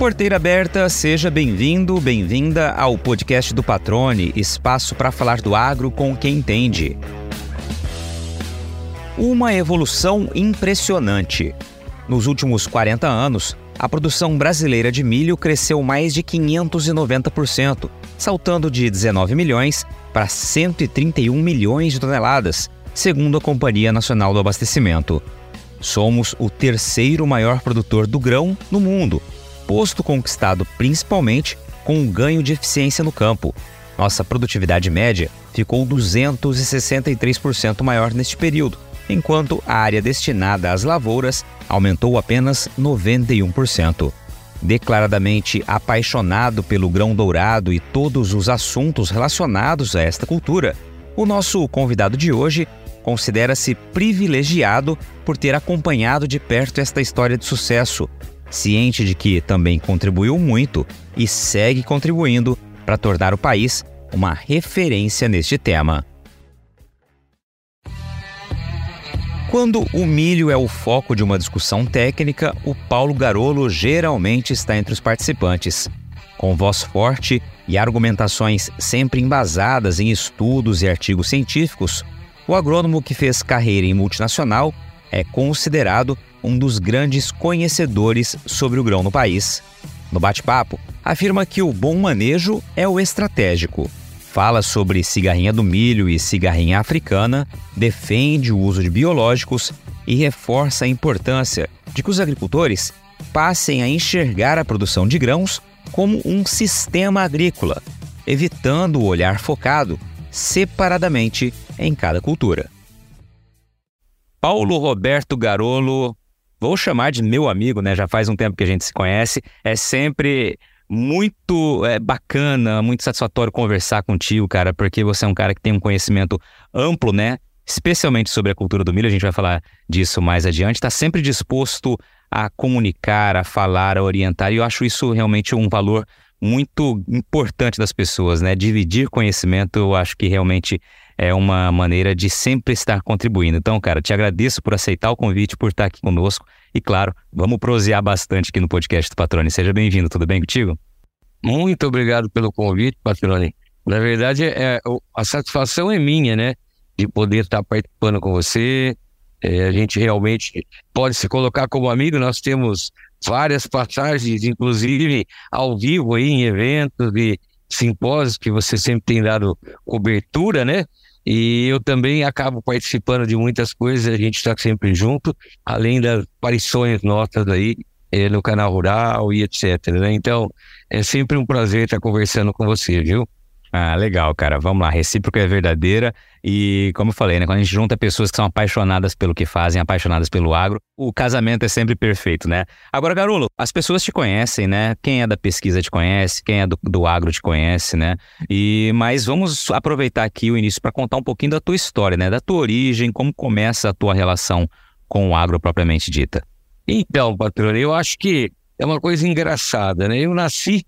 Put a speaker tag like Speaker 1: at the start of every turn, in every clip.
Speaker 1: Porteira aberta, seja bem-vindo, bem-vinda ao podcast do Patrone, espaço para falar do agro com quem entende. Uma evolução impressionante. Nos últimos 40 anos, a produção brasileira de milho cresceu mais de 590%, saltando de 19 milhões para 131 milhões de toneladas, segundo a Companhia Nacional do Abastecimento. Somos o terceiro maior produtor do grão no mundo, posto conquistado principalmente com um ganho de eficiência no campo. Nossa produtividade média ficou 263% maior neste período, enquanto a área destinada às lavouras aumentou apenas 91%. Declaradamente apaixonado pelo grão dourado e todos os assuntos relacionados a esta cultura, o nosso convidado de hoje considera-se privilegiado por ter acompanhado de perto esta história de sucesso, ciente de que também contribuiu muito e segue contribuindo para tornar o país uma referência neste tema. Quando o milho é o foco de uma discussão técnica, o Paulo Garolo geralmente está entre os participantes. Com voz forte e argumentações sempre embasadas em estudos e artigos científicos, o agrônomo que fez carreira em multinacional é considerado um dos grandes conhecedores sobre o grão no país. No bate-papo, afirma que o bom manejo é o estratégico. Fala sobre cigarrinha do milho e cigarrinha africana, defende o uso de biológicos e reforça a importância de que os agricultores passem a enxergar a produção de grãos como um sistema agrícola, evitando o olhar focado separadamente em cada cultura. Paulo Roberto Garolo, vou chamar de meu amigo, né? Já faz um tempo que a gente se conhece. É sempre muito é, bacana, muito satisfatório conversar contigo, cara, porque você é um cara que tem um conhecimento amplo, né? Especialmente sobre a cultura do milho, a gente vai falar disso mais adiante. Está sempre disposto a comunicar, a falar, a orientar, e eu acho isso realmente um valor muito importante das pessoas, né? Dividir conhecimento, eu acho que realmente é uma maneira de sempre estar contribuindo. Então, cara, te agradeço por aceitar o convite, por estar aqui conosco. E claro, vamos prosear bastante aqui no podcast do Patrone. Seja bem-vindo, tudo bem contigo?
Speaker 2: Muito obrigado pelo convite, Patrone. Na verdade, é, a satisfação é minha, né? De poder estar participando com você. É, a gente realmente pode se colocar como amigo. Nós temos várias passagens, inclusive ao vivo aí em eventos e simpósios que você sempre tem dado cobertura, né? E eu também acabo participando de muitas coisas, a gente está sempre junto, além das aparições nossas aí eh, no canal rural e etc. Né? Então, é sempre um prazer estar conversando com você, viu?
Speaker 1: Ah, legal, cara. Vamos lá. Recíproca é verdadeira. E, como eu falei, né? Quando a gente junta pessoas que são apaixonadas pelo que fazem, apaixonadas pelo agro, o casamento é sempre perfeito, né? Agora, Garulo, as pessoas te conhecem, né? Quem é da pesquisa te conhece, quem é do, do agro te conhece, né? E, mas vamos aproveitar aqui o início para contar um pouquinho da tua história, né? Da tua origem, como começa a tua relação com o agro propriamente dita.
Speaker 2: Então, patrão, eu acho que é uma coisa engraçada, né? Eu nasci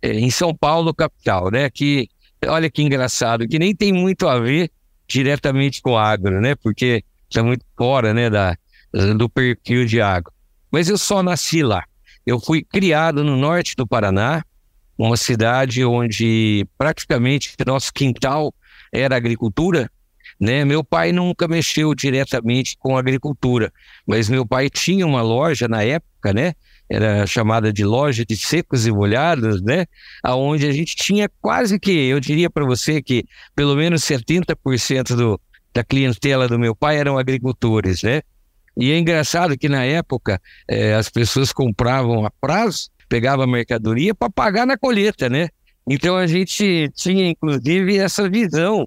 Speaker 2: é, em São Paulo, capital, né? Que olha que engraçado, que nem tem muito a ver diretamente com agro, né? Porque está muito fora, né, da, do perfil de agro. Mas eu só nasci lá. Eu fui criado no norte do Paraná, uma cidade onde praticamente nosso quintal era agricultura, né? Meu pai nunca mexeu diretamente com agricultura, mas meu pai tinha uma loja na época, né? Era chamada de loja de secos e molhados, né? Aonde a gente tinha quase que, eu diria para você que pelo menos 70% do, da clientela do meu pai eram agricultores, né? E é engraçado que na época eh, as pessoas compravam a prazo, pegavam a mercadoria para pagar na colheita, né? Então a gente tinha inclusive essa visão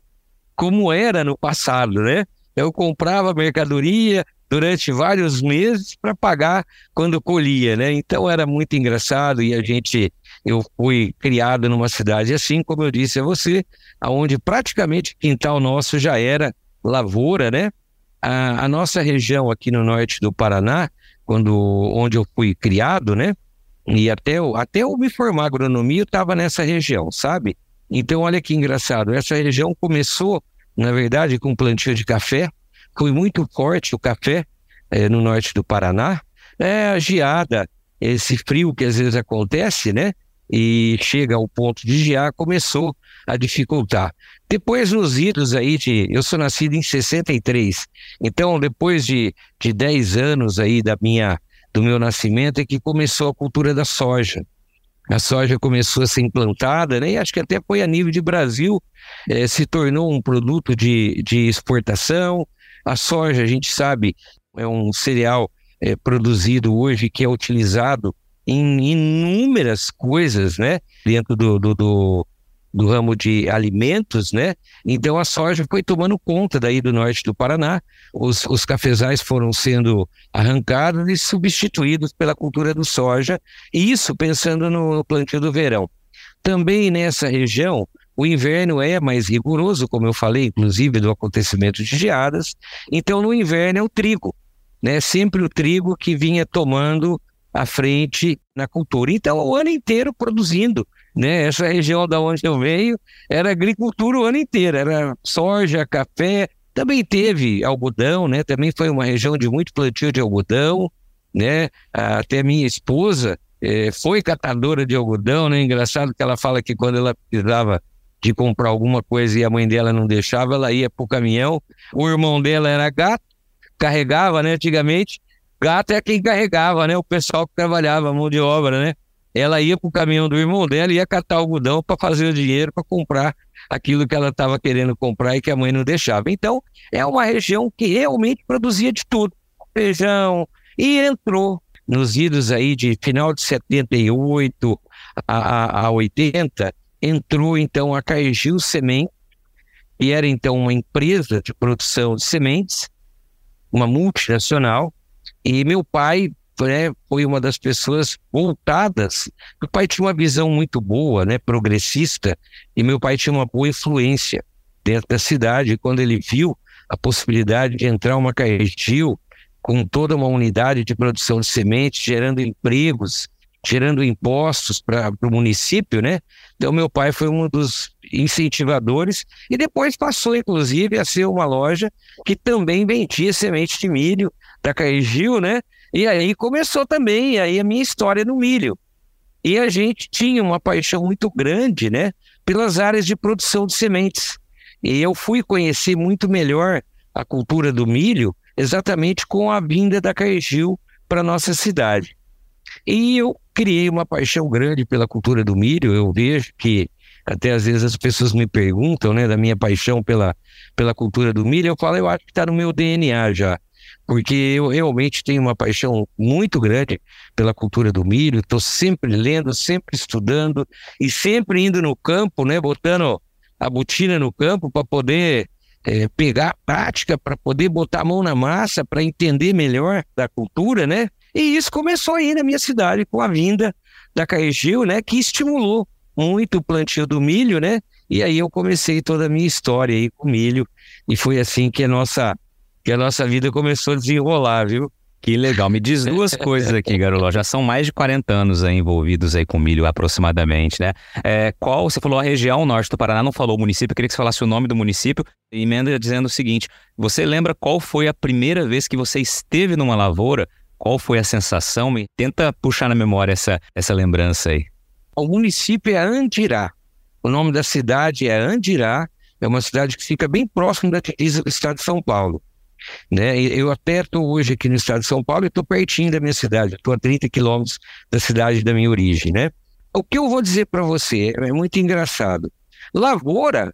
Speaker 2: como era no passado, né? Eu comprava mercadoria, durante vários meses para pagar quando colhia, né? Então era muito engraçado e a gente, eu fui criado numa cidade assim, como eu disse a você, aonde praticamente quintal nosso já era lavoura, né? A, a nossa região aqui no norte do Paraná, quando onde eu fui criado, né? E até eu, até eu me formar agronomia, eu estava nessa região, sabe? Então, olha que engraçado, essa região começou, na verdade, com plantio de café, foi muito forte o café é, no norte do Paraná, é a geada, esse frio que às vezes acontece, né? E chega ao ponto de gear, começou a dificultar. Depois, nos idos aí de. Eu sou nascido em 63, então depois de, de 10 anos aí da minha, do meu nascimento, é que começou a cultura da soja. A soja começou a ser implantada, né? E acho que até foi a nível de Brasil, eh, se tornou um produto de, de exportação. A soja, a gente sabe, é um cereal é, produzido hoje que é utilizado em inúmeras coisas, né? Dentro do, do, do, do, ramo de alimentos, né? Então a soja foi tomando conta daí do norte do Paraná. Os, os cafezais foram sendo arrancados e substituídos pela cultura do soja. E isso pensando no, plantio do verão. Também nessa região, o inverno é mais rigoroso, como eu falei, inclusive do acontecimento de geadas. Então, no inverno é o trigo né? Sempre o trigo que vinha tomando a frente na cultura. Então, o ano inteiro produzindo, né? Essa região da onde eu venho era agricultura o ano inteiro, era soja, café, também teve algodão, né? Também foi uma região de muito plantio de algodão, né? Até minha esposa eh, foi catadora de algodão, né? Engraçado que ela fala que quando ela precisava de comprar alguma coisa e a mãe dela não deixava, ela ia para o caminhão. O irmão dela era gato, carregava, né? Antigamente, gato é quem carregava, né? O pessoal que trabalhava, mão de obra, né? Ela ia para o caminhão do irmão dela e ia catar algodão para fazer o dinheiro para comprar aquilo que ela estava querendo comprar e que a mãe não deixava. Então, é uma região que realmente produzia de tudo, feijão, e entrou nos idos aí de final de 78 a, a, a 80, entrou então a Caegil Semente, que era então uma empresa de produção de sementes, uma multinacional, e meu pai né, foi uma das pessoas voltadas. Meu pai tinha uma visão muito boa, né, progressista, e meu pai tinha uma boa influência dentro da cidade. Quando ele viu a possibilidade de entrar uma Caetil com toda uma unidade de produção de sementes, gerando empregos, gerando impostos para o município, né? Então, meu pai foi um dos incentivadores e depois passou, inclusive, a ser uma loja que também vendia semente de milho da Caegil, né? E aí começou também aí a minha história no milho. E a gente tinha uma paixão muito grande, né? Pelas áreas de produção de sementes. E eu fui conhecer muito melhor a cultura do milho exatamente com a vinda da Caegil para nossa cidade. E eu criei uma paixão grande pela cultura do milho. Eu vejo que até às vezes as pessoas me perguntam, né, da minha paixão pela, pela cultura do milho. Eu falo, eu acho que está no meu DNA já, porque eu realmente tenho uma paixão muito grande pela cultura do milho. Estou sempre lendo, sempre estudando e sempre indo no campo, né, botando a botina no campo para poder é, pegar a prática, para poder botar a mão na massa, para entender melhor da cultura, né? E isso começou aí na minha cidade com a vinda da Caegil, né, que estimulou muito o plantio do milho, né? E aí eu comecei toda a minha história aí com milho e foi assim que a nossa que a nossa vida começou a desenrolar, viu?
Speaker 1: Que legal. Me diz duas coisas aqui, Garoló. Já são mais de 40 anos aí envolvidos aí com milho, aproximadamente, né? É, qual, você falou a região norte do Paraná, não falou o município, eu queria que você falasse o nome do município. E emenda dizendo o seguinte, você lembra qual foi a primeira vez que você esteve numa lavoura qual foi a sensação? Me tenta puxar na memória essa, essa lembrança aí.
Speaker 2: O município é Andirá. O nome da cidade é Andirá. É uma cidade que fica bem próximo da divisa do estado de São Paulo. Né? Eu até estou hoje aqui no estado de São Paulo e estou pertinho da minha cidade. Estou a 30 quilômetros da cidade da minha origem. Né? O que eu vou dizer para você é muito engraçado. Lavoura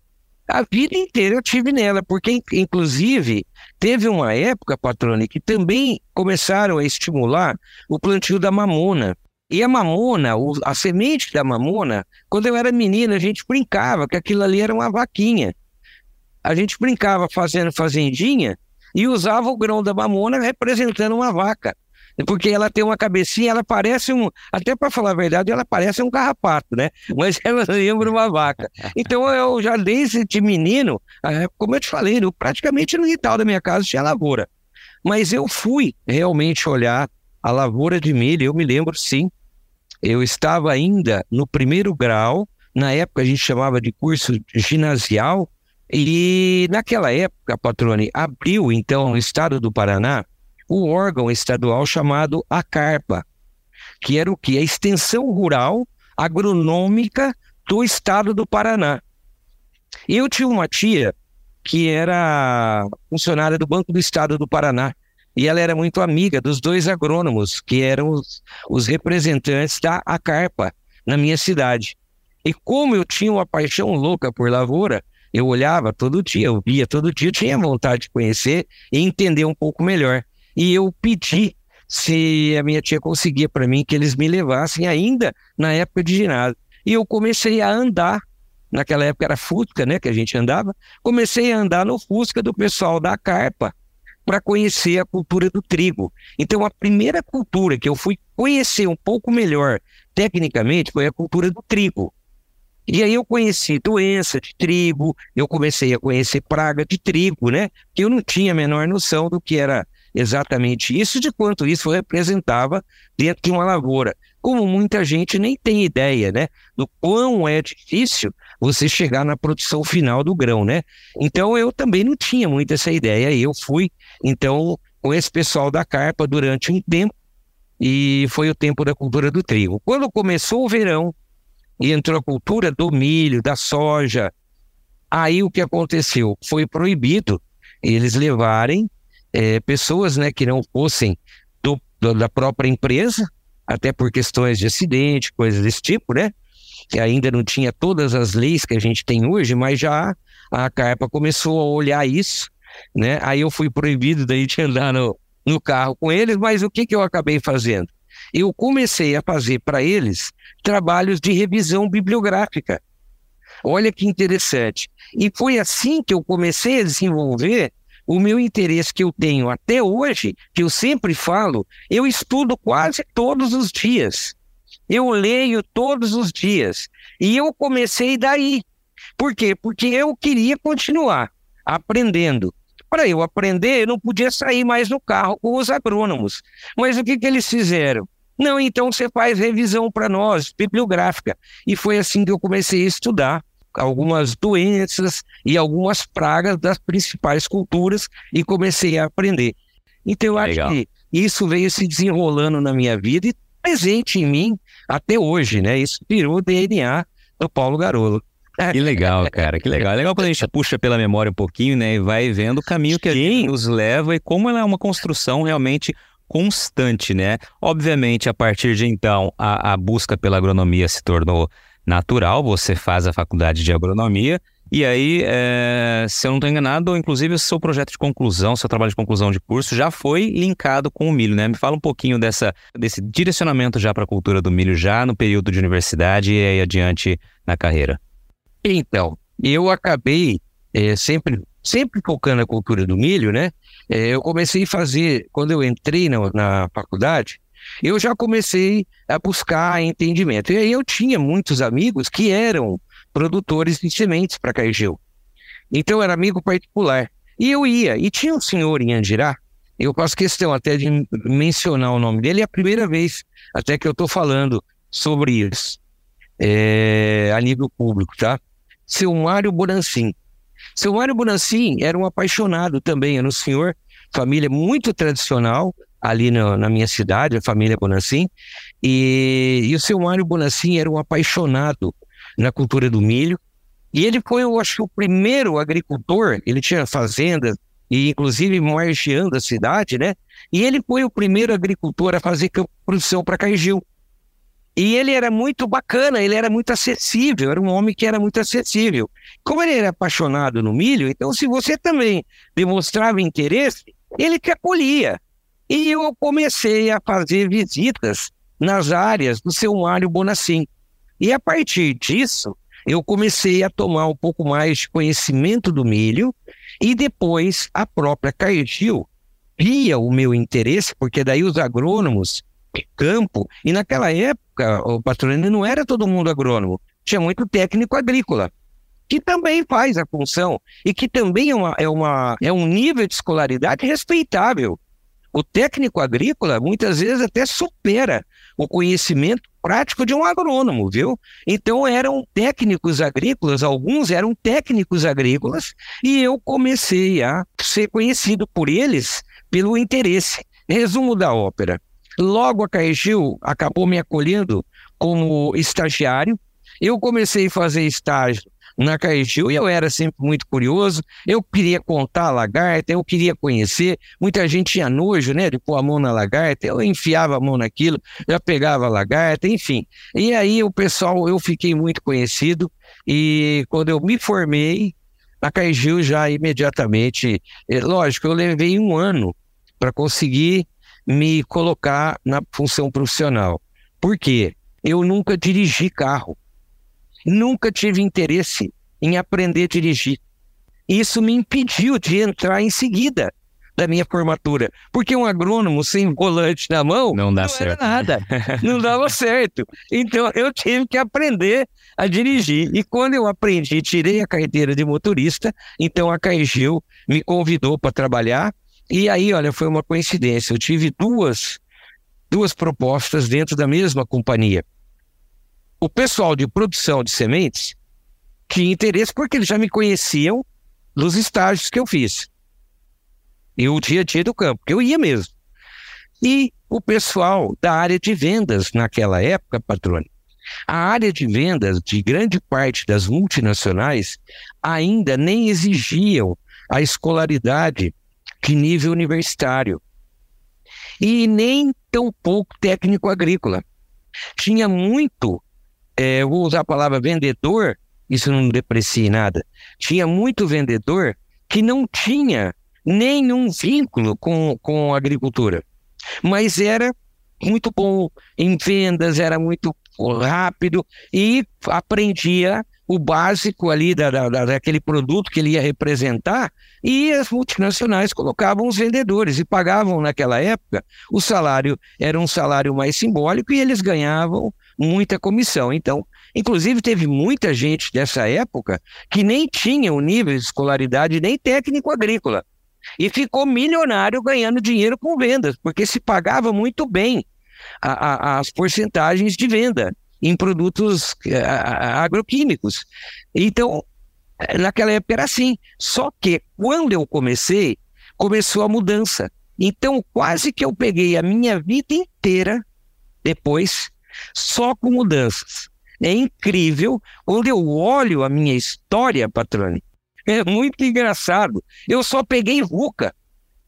Speaker 2: a vida inteira eu tive nela, porque inclusive teve uma época, patrone, que também começaram a estimular o plantio da mamona. E a mamona, a semente da mamona, quando eu era menina, a gente brincava que aquilo ali era uma vaquinha. A gente brincava fazendo fazendinha e usava o grão da mamona representando uma vaca porque ela tem uma cabecinha, ela parece um, até para falar a verdade, ela parece um carrapato, né? Mas ela lembra uma vaca. Então eu já desde de menino, é, como eu te falei, eu, praticamente no quintal da minha casa tinha lavoura. Mas eu fui realmente olhar a lavoura de milho, eu me lembro sim. Eu estava ainda no primeiro grau, na época a gente chamava de curso ginasial, E naquela época, Patrone, abriu então no estado do Paraná o órgão estadual chamado ACARPA, que era o que? A extensão rural agronômica do estado do Paraná. Eu tinha uma tia que era funcionária do Banco do Estado do Paraná. E ela era muito amiga dos dois agrônomos, que eram os, os representantes da Acarpa na minha cidade. E como eu tinha uma paixão louca por lavoura, eu olhava todo dia, eu via todo dia, eu tinha vontade de conhecer e entender um pouco melhor. E eu pedi se a minha tia conseguia para mim que eles me levassem ainda na época de ginásio. E eu comecei a andar, naquela época era Fusca, né, que a gente andava, comecei a andar no Fusca do pessoal da Carpa para conhecer a cultura do trigo. Então a primeira cultura que eu fui conhecer um pouco melhor tecnicamente foi a cultura do trigo. E aí eu conheci doença de trigo, eu comecei a conhecer praga de trigo, né? Que eu não tinha a menor noção do que era exatamente isso, de quanto isso representava dentro de uma lavoura. Como muita gente nem tem ideia, né? Do quão é difícil você chegar na produção final do grão, né? Então eu também não tinha muito essa ideia. Eu fui, então, com esse pessoal da carpa durante um tempo, e foi o tempo da cultura do trigo. Quando começou o verão, e entrou a cultura do milho, da soja. Aí o que aconteceu? Foi proibido eles levarem é, pessoas né, que não fossem do, do, da própria empresa, até por questões de acidente, coisas desse tipo, né? Que ainda não tinha todas as leis que a gente tem hoje, mas já a Carpa começou a olhar isso, né? Aí eu fui proibido daí de andar no, no carro com eles, mas o que, que eu acabei fazendo? Eu comecei a fazer para eles trabalhos de revisão bibliográfica. Olha que interessante. E foi assim que eu comecei a desenvolver o meu interesse que eu tenho até hoje, que eu sempre falo, eu estudo quase todos os dias. Eu leio todos os dias. E eu comecei daí. Por quê? Porque eu queria continuar aprendendo. Para eu aprender, eu não podia sair mais no carro com os agrônomos. Mas o que, que eles fizeram? Não, então você faz revisão para nós, bibliográfica. E foi assim que eu comecei a estudar algumas doenças e algumas pragas das principais culturas e comecei a aprender. Então eu acho que isso veio se desenrolando na minha vida e presente em mim até hoje, né? Isso virou o DNA do Paulo Garolo.
Speaker 1: Que legal, cara, que legal. É legal quando a gente puxa pela memória um pouquinho, né, e vai vendo o caminho que a gente nos leva e como ela é uma construção realmente constante, né? Obviamente, a partir de então, a, a busca pela agronomia se tornou natural, você faz a faculdade de agronomia, e aí, é, se eu não estou enganado, inclusive o seu projeto de conclusão, seu trabalho de conclusão de curso já foi linkado com o milho, né? Me fala um pouquinho dessa, desse direcionamento já para a cultura do milho, já no período de universidade e aí adiante na carreira.
Speaker 2: Então, eu acabei é, sempre, sempre focando na cultura do milho, né? É, eu comecei a fazer, quando eu entrei na, na faculdade, eu já comecei a buscar entendimento. E aí eu tinha muitos amigos que eram produtores de sementes para Caigeu. Então era amigo particular. E eu ia, e tinha um senhor em Andirá, eu faço questão até de mencionar o nome dele, é a primeira vez até que eu estou falando sobre isso, é, a nível público, tá? Seu Mário Bonancin. Seu Mário Bonancin era um apaixonado também, era um senhor, família muito tradicional, ali no, na minha cidade, a família Bonancin, e, e o Mário Bonancin era um apaixonado na cultura do milho, e ele foi, eu acho, o primeiro agricultor, ele tinha fazendas, e inclusive margeando a cidade, né? E ele foi o primeiro agricultor a fazer produção para Caigil. E ele era muito bacana, ele era muito acessível, era um homem que era muito acessível. Como ele era apaixonado no milho, então se você também demonstrava interesse, ele te acolhia. E eu comecei a fazer visitas nas áreas do seu Mário Bonacim. E a partir disso, eu comecei a tomar um pouco mais de conhecimento do milho e depois a própria Cargill via o meu interesse, porque daí os agrônomos campo. E naquela época, o patrônio não era todo mundo agrônomo, tinha muito técnico agrícola, que também faz a função e que também é, uma, é, uma, é um nível de escolaridade respeitável. O técnico agrícola muitas vezes até supera o conhecimento prático de um agrônomo, viu? Então eram técnicos agrícolas, alguns eram técnicos agrícolas, e eu comecei a ser conhecido por eles pelo interesse. Resumo da ópera. Logo a Caegil acabou me acolhendo como estagiário. Eu comecei a fazer estágio na Caetil e eu era sempre muito curioso. Eu queria contar a lagarta, eu queria conhecer. Muita gente tinha nojo, né, de pôr a mão na lagarta. Eu enfiava a mão naquilo, já pegava a lagarta, enfim. E aí o pessoal, eu fiquei muito conhecido e quando eu me formei, a Caigil já imediatamente, é, lógico, eu levei um ano para conseguir me colocar na função profissional. Por quê? Eu nunca dirigi carro. Nunca tive interesse em aprender a dirigir. Isso me impediu de entrar em seguida da minha formatura, porque um agrônomo sem volante na mão
Speaker 1: não dá
Speaker 2: não
Speaker 1: certo.
Speaker 2: nada, não dava certo. Então eu tive que aprender a dirigir. E quando eu aprendi, tirei a carteira de motorista, então a Caigil me convidou para trabalhar. E aí, olha, foi uma coincidência. Eu tive duas duas propostas dentro da mesma companhia o pessoal de produção de sementes tinha interesse porque eles já me conheciam dos estágios que eu fiz. E o dia a dia do campo, que eu ia mesmo. E o pessoal da área de vendas naquela época, patrone, a área de vendas de grande parte das multinacionais ainda nem exigiam a escolaridade de nível universitário e nem tão pouco técnico agrícola. Tinha muito é, vou usar a palavra vendedor, isso não deprecia nada. Tinha muito vendedor que não tinha nenhum vínculo com, com a agricultura, mas era muito bom em vendas, era muito rápido e aprendia o básico ali da, da, daquele produto que ele ia representar, e as multinacionais colocavam os vendedores e pagavam naquela época o salário era um salário mais simbólico e eles ganhavam muita comissão. Então, inclusive, teve muita gente dessa época que nem tinha o nível de escolaridade nem técnico agrícola. E ficou milionário ganhando dinheiro com vendas, porque se pagava muito bem a, a, as porcentagens de venda em produtos eh, agroquímicos. Então, naquela época era assim. Só que quando eu comecei, começou a mudança. Então, quase que eu peguei a minha vida inteira depois só com mudanças. É incrível quando eu olho a minha história, Patrone. É muito engraçado. Eu só peguei VUCA.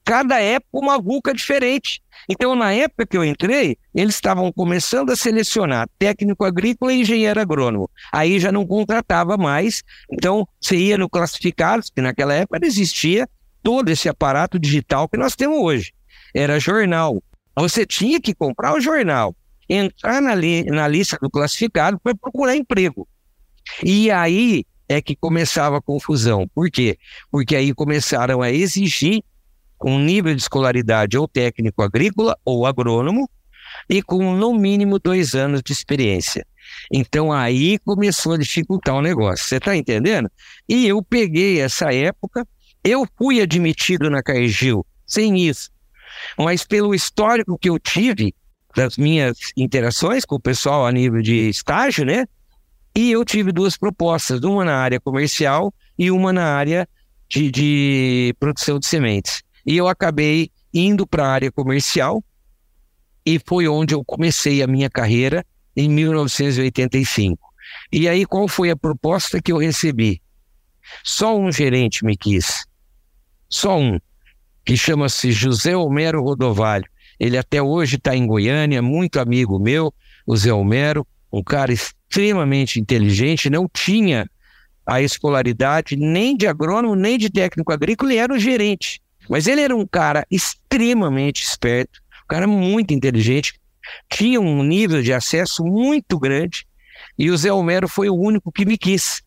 Speaker 2: Cada época uma VUCA diferente. Então, na época que eu entrei, eles estavam começando a selecionar técnico agrícola e engenheiro agrônomo. Aí já não contratava mais. Então, você ia no classificados, que naquela época não existia todo esse aparato digital que nós temos hoje. Era jornal. Você tinha que comprar o jornal entrar na, li, na lista do classificado para procurar emprego. E aí é que começava a confusão. Por quê? Porque aí começaram a exigir um nível de escolaridade ou técnico agrícola ou agrônomo e com no mínimo dois anos de experiência. Então aí começou a dificultar o negócio, você está entendendo? E eu peguei essa época, eu fui admitido na Caegil sem isso, mas pelo histórico que eu tive, das minhas interações com o pessoal a nível de estágio, né? E eu tive duas propostas, uma na área comercial e uma na área de, de produção de sementes. E eu acabei indo para a área comercial e foi onde eu comecei a minha carreira em 1985. E aí qual foi a proposta que eu recebi? Só um gerente me quis. Só um, que chama-se José Homero Rodovalho. Ele até hoje está em Goiânia, muito amigo meu, o Zé Homero, um cara extremamente inteligente, não tinha a escolaridade nem de agrônomo, nem de técnico agrícola, e era o gerente. Mas ele era um cara extremamente esperto, um cara muito inteligente, tinha um nível de acesso muito grande, e o Zé Homero foi o único que me quis.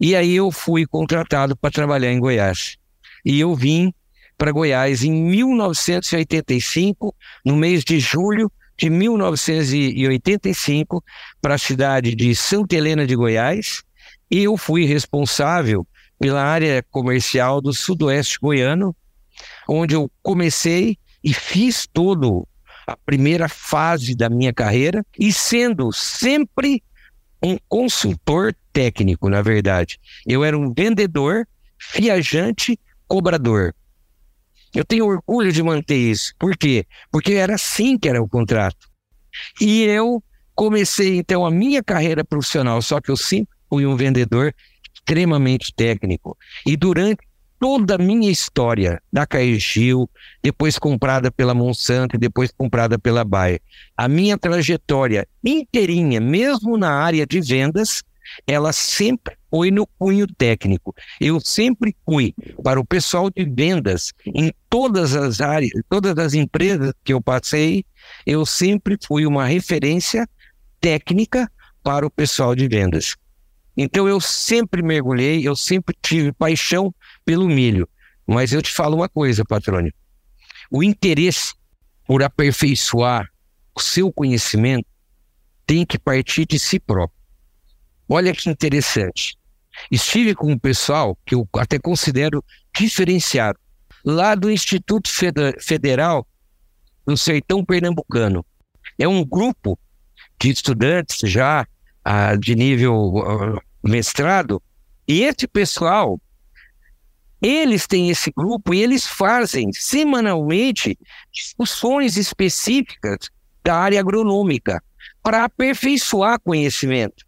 Speaker 2: E aí eu fui contratado para trabalhar em Goiás. E eu vim para Goiás em 1985, no mês de julho de 1985, para a cidade de Santa Helena de Goiás, e eu fui responsável pela área comercial do sudoeste goiano, onde eu comecei e fiz todo a primeira fase da minha carreira e sendo sempre um consultor técnico, na verdade. Eu era um vendedor, viajante, cobrador. Eu tenho orgulho de manter isso. Por quê? Porque era assim que era o contrato. E eu comecei então a minha carreira profissional, só que eu sempre fui um vendedor extremamente técnico. E durante toda a minha história da Caegil, depois comprada pela Monsanto e depois comprada pela Bayer, a minha trajetória inteirinha, mesmo na área de vendas, ela sempre foi no cunho técnico. Eu sempre fui para o pessoal de vendas em todas as áreas, todas as empresas que eu passei, eu sempre fui uma referência técnica para o pessoal de vendas. Então eu sempre mergulhei, eu sempre tive paixão pelo milho. Mas eu te falo uma coisa, patrônio. O interesse por aperfeiçoar o seu conhecimento tem que partir de si próprio. Olha que interessante. Estive com um pessoal que eu até considero diferenciado, lá do Instituto Federal do Sertão Pernambucano. É um grupo de estudantes já ah, de nível ah, mestrado, e esse pessoal, eles têm esse grupo e eles fazem semanalmente discussões específicas da área agronômica para aperfeiçoar conhecimento.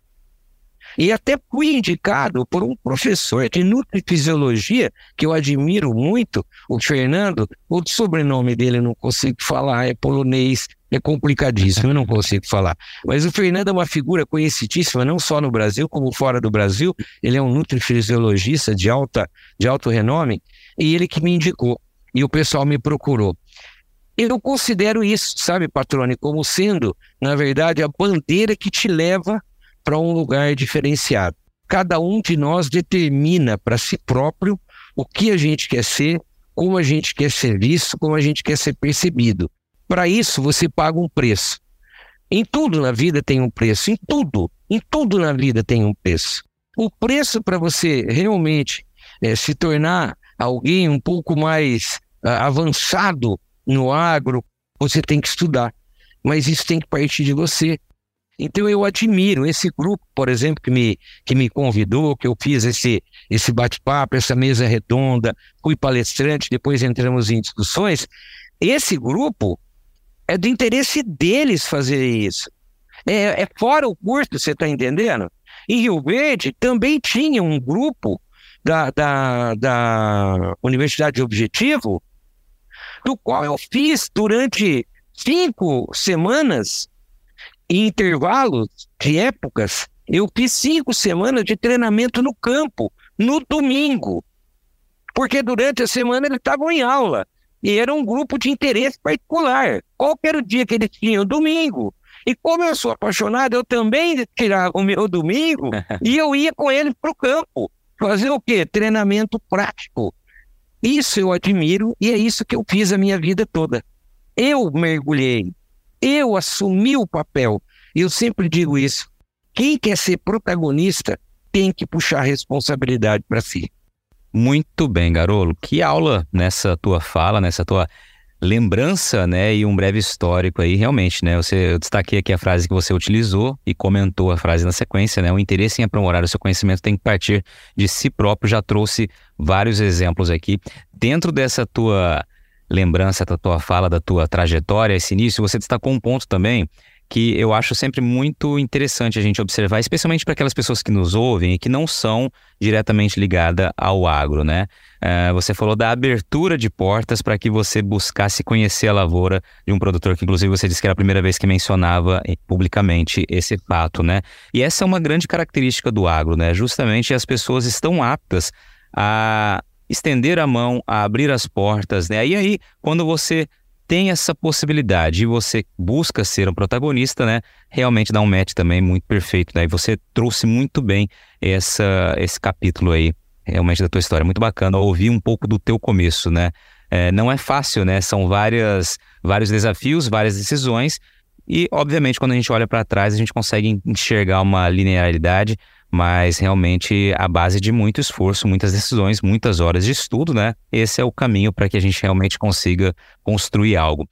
Speaker 2: E até fui indicado por um professor de nutrifisiologia, que eu admiro muito, o Fernando. O sobrenome dele não consigo falar, é polonês, é complicadíssimo, eu não consigo falar. Mas o Fernando é uma figura conhecidíssima, não só no Brasil, como fora do Brasil. Ele é um nutrifisiologista de, alta, de alto renome, e ele que me indicou. E o pessoal me procurou. Eu considero isso, sabe, Patrone, como sendo, na verdade, a bandeira que te leva para um lugar diferenciado. Cada um de nós determina para si próprio o que a gente quer ser, como a gente quer ser visto, como a gente quer ser percebido. Para isso, você paga um preço. Em tudo na vida tem um preço, em tudo, em tudo na vida tem um preço. O preço para você realmente é, se tornar alguém um pouco mais uh, avançado no agro, você tem que estudar. Mas isso tem que partir de você. Então eu admiro esse grupo, por exemplo, que me, que me convidou, que eu fiz esse, esse bate-papo, essa mesa redonda, fui palestrante, depois entramos em discussões. Esse grupo é do interesse deles fazer isso. É, é fora o curso, você está entendendo? Em Rio Verde também tinha um grupo da, da, da Universidade de Objetivo, do qual eu fiz durante cinco semanas em intervalos de épocas, eu fiz cinco semanas de treinamento no campo, no domingo. Porque durante a semana eles estavam em aula. E era um grupo de interesse particular. Qual era o dia que eles tinham? Domingo. E como eu sou apaixonado, eu também tirava o meu domingo e eu ia com eles para o campo. Fazer o quê? Treinamento prático. Isso eu admiro e é isso que eu fiz a minha vida toda. Eu mergulhei eu assumi o papel. E eu sempre digo isso. Quem quer ser protagonista tem que puxar a responsabilidade para si.
Speaker 1: Muito bem, Garolo. Que aula nessa tua fala, nessa tua lembrança, né, e um breve histórico aí, realmente, né? Você, eu destaquei aqui a frase que você utilizou e comentou a frase na sequência, né? O interesse em aprimorar o seu conhecimento tem que partir de si próprio. Já trouxe vários exemplos aqui. Dentro dessa tua lembrança da tua fala, da tua trajetória, esse início, você destacou um ponto também que eu acho sempre muito interessante a gente observar, especialmente para aquelas pessoas que nos ouvem e que não são diretamente ligadas ao agro, né? Uh, você falou da abertura de portas para que você buscasse conhecer a lavoura de um produtor, que inclusive você disse que era a primeira vez que mencionava publicamente esse fato, né? E essa é uma grande característica do agro, né? Justamente as pessoas estão aptas a estender a mão, a abrir as portas, né? E aí, quando você tem essa possibilidade e você busca ser um protagonista, né? Realmente dá um match também muito perfeito, né? E você trouxe muito bem essa, esse capítulo aí, realmente da tua história. Muito bacana ouvir um pouco do teu começo, né? É, não é fácil, né? São várias, vários desafios, várias decisões. E, obviamente, quando a gente olha para trás, a gente consegue enxergar uma linearidade, mas realmente a base de muito esforço, muitas decisões, muitas horas de estudo, né? Esse é o caminho para que a gente realmente consiga construir algo.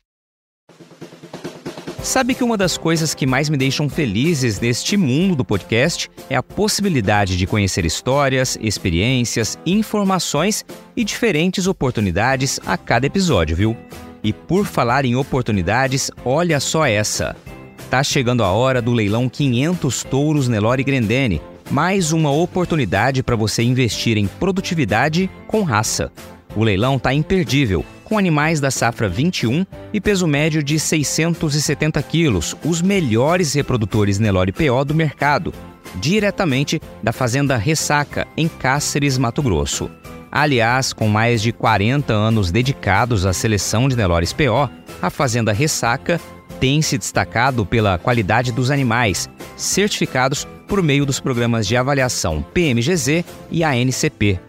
Speaker 1: Sabe que uma das coisas que mais me deixam felizes neste mundo do podcast é a possibilidade de conhecer histórias, experiências, informações e diferentes oportunidades a cada episódio, viu? E por falar em oportunidades, olha só essa. Tá chegando a hora do leilão 500 touros Nelore Grendene, mais uma oportunidade para você investir em produtividade com raça. O leilão tá imperdível com animais da safra 21 e peso médio de 670 quilos, os melhores reprodutores Nelore PO do mercado, diretamente da Fazenda Ressaca, em Cáceres, Mato Grosso. Aliás, com mais de 40 anos dedicados à seleção de Nelores PO, a Fazenda Ressaca tem se destacado pela qualidade dos animais, certificados por meio dos programas de avaliação PMGZ e ANCP,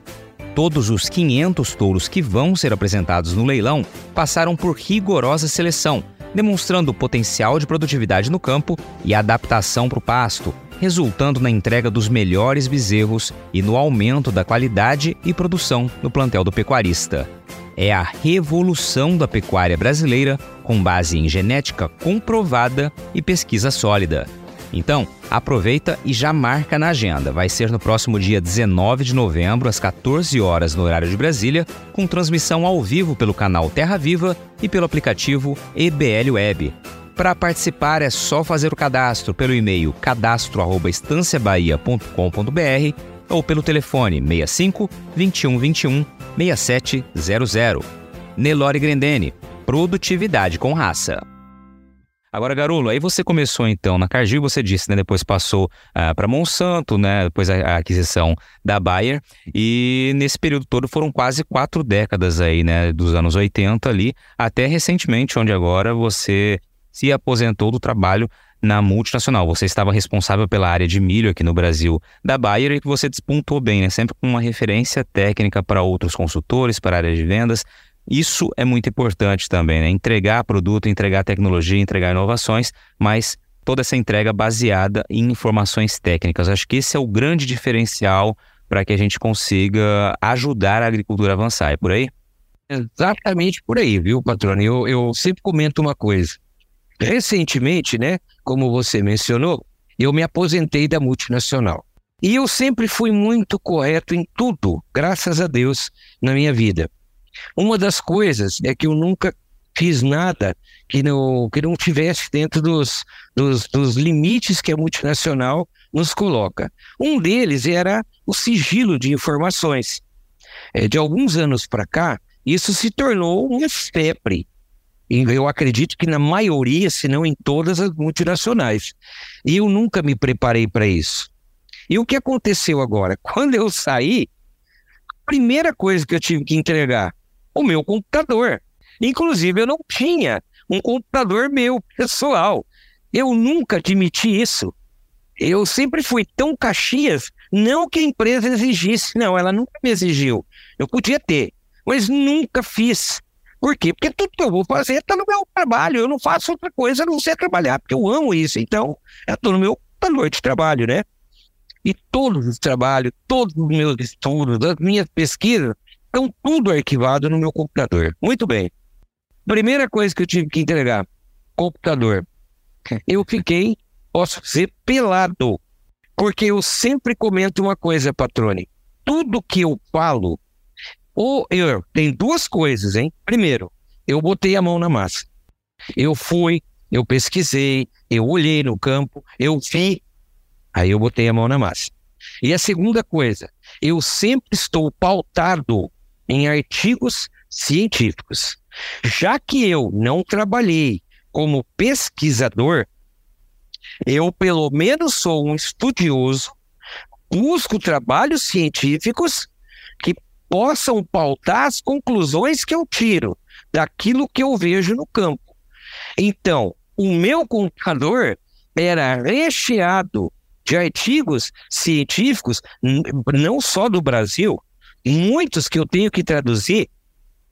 Speaker 1: Todos os 500 touros que vão ser apresentados no leilão passaram por rigorosa seleção, demonstrando potencial de produtividade no campo e adaptação para o pasto, resultando na entrega dos melhores bezerros e no aumento da qualidade e produção no plantel do pecuarista. É a revolução da pecuária brasileira com base em genética comprovada e pesquisa sólida. Então, aproveita e já marca na agenda. Vai ser no próximo dia 19 de novembro, às 14 horas no horário de Brasília, com transmissão ao vivo pelo canal Terra Viva e pelo aplicativo EBL Web. Para participar é só fazer o cadastro pelo e-mail cadastro@estanciabahia.com.br ou pelo telefone 65 21 21 6700. Nelore Grendene, produtividade com raça. Agora, Garulo, aí você começou então na Cargill, você disse, né? Depois passou ah, para Monsanto, né? Depois a, a, aquisição da Bayer. E nesse período todo foram quase quatro décadas aí, né? Dos anos 80 ali, até recentemente, onde agora você se aposentou do trabalho na multinacional. Você estava responsável pela área de milho aqui no Brasil da Bayer e que você despontou bem, né? Sempre com uma referência técnica para outros consultores, para a área de vendas. Isso é muito importante também, né? Entregar produto, entregar tecnologia, entregar inovações, mas toda essa entrega baseada em informações técnicas. Acho que esse é o grande diferencial para que a gente consiga ajudar a agricultura a avançar. É por aí?
Speaker 2: Exatamente por aí, viu, patrônio? Eu, eu sempre comento uma coisa. Recentemente, né, como você mencionou, eu me aposentei da multinacional. E eu sempre fui muito correto em tudo, graças a Deus, na minha vida. Uma das coisas é que eu nunca fiz nada que não, que não tivesse dentro dos, dos, dos limites que a multinacional nos coloca. Um deles era o sigilo de informações. É, de alguns anos para cá, isso se tornou uma febre. Eu acredito que na maioria, se não em todas as multinacionais. E eu nunca me preparei para isso. E o que aconteceu agora? Quando eu saí, a primeira coisa que eu tive que entregar o meu computador. Inclusive, eu não tinha um computador meu, pessoal. Eu nunca admiti isso. Eu sempre fui tão caxias, não que a empresa exigisse, não, ela nunca me exigiu. Eu podia ter, mas nunca fiz. Por quê? Porque tudo que eu vou fazer está no meu trabalho. Eu não faço outra coisa a não ser trabalhar, porque eu amo isso. Então, eu estou no meu computador de trabalho, né? E todos os trabalhos, todos os meus estudos, as minhas pesquisas, Estão tudo arquivado no meu computador. Muito bem. Primeira coisa que eu tive que entregar: computador. Eu fiquei, posso dizer, pelado. Porque eu sempre comento uma coisa, patrone. Tudo que eu falo, ou eu, tem duas coisas, hein? Primeiro, eu botei a mão na massa. Eu fui, eu pesquisei, eu olhei no campo, eu vi, aí eu botei a mão na massa. E a segunda coisa, eu sempre estou pautado em artigos científicos. Já que eu não trabalhei como pesquisador, eu pelo menos sou um estudioso, busco trabalhos científicos que possam pautar as conclusões que eu tiro daquilo que eu vejo no campo. Então, o meu computador era recheado de artigos científicos, não só do Brasil, muitos que eu tenho que traduzir,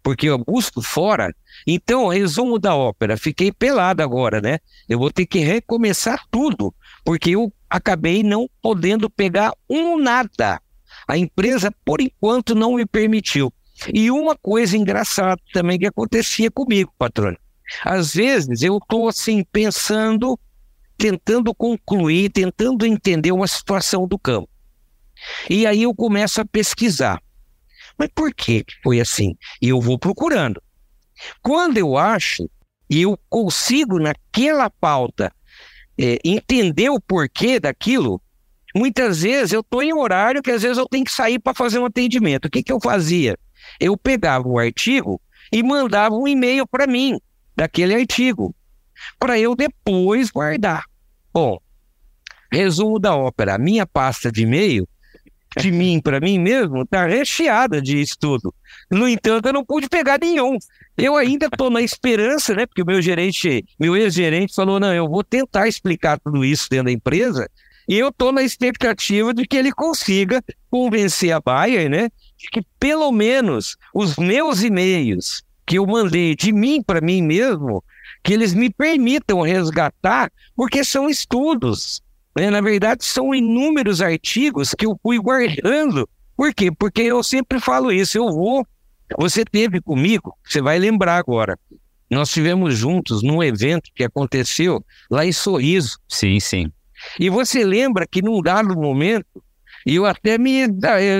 Speaker 2: porque eu busco fora. Então, resumo da ópera, fiquei pelado agora, né? Eu vou ter que recomeçar tudo, porque eu acabei não podendo pegar um nada. A empresa, por enquanto, não me permitiu. E uma coisa engraçada também que acontecia comigo, patrônio. Às vezes eu estou assim pensando, tentando concluir, tentando entender uma situação do campo. E aí eu começo a pesquisar. Mas por que foi assim? Eu vou procurando. Quando eu acho e eu consigo naquela pauta é, entender o porquê daquilo, muitas vezes eu estou em horário que às vezes eu tenho que sair para fazer um atendimento. O que, que eu fazia? Eu pegava o artigo e mandava um e-mail para mim daquele artigo, para eu depois guardar. Bom, resumo da ópera: a minha pasta de e-mail de mim para mim mesmo está recheada de estudo. No entanto, eu não pude pegar nenhum. Eu ainda estou na esperança, né? Porque o meu gerente, meu ex-gerente falou: não, eu vou tentar explicar tudo isso dentro da empresa. E eu estou na expectativa de que ele consiga convencer a Bayer, né? De que pelo menos os meus e-mails que eu mandei de mim para mim mesmo, que eles me permitam resgatar, porque são estudos. Né? Na verdade, são inúmeros artigos que eu fui guardando. Por quê? Porque eu sempre falo isso, eu vou. Você teve comigo, você vai lembrar agora. Nós tivemos juntos num evento que aconteceu lá em Sorriso.
Speaker 1: Sim, sim.
Speaker 2: E você lembra que num dado momento, eu até me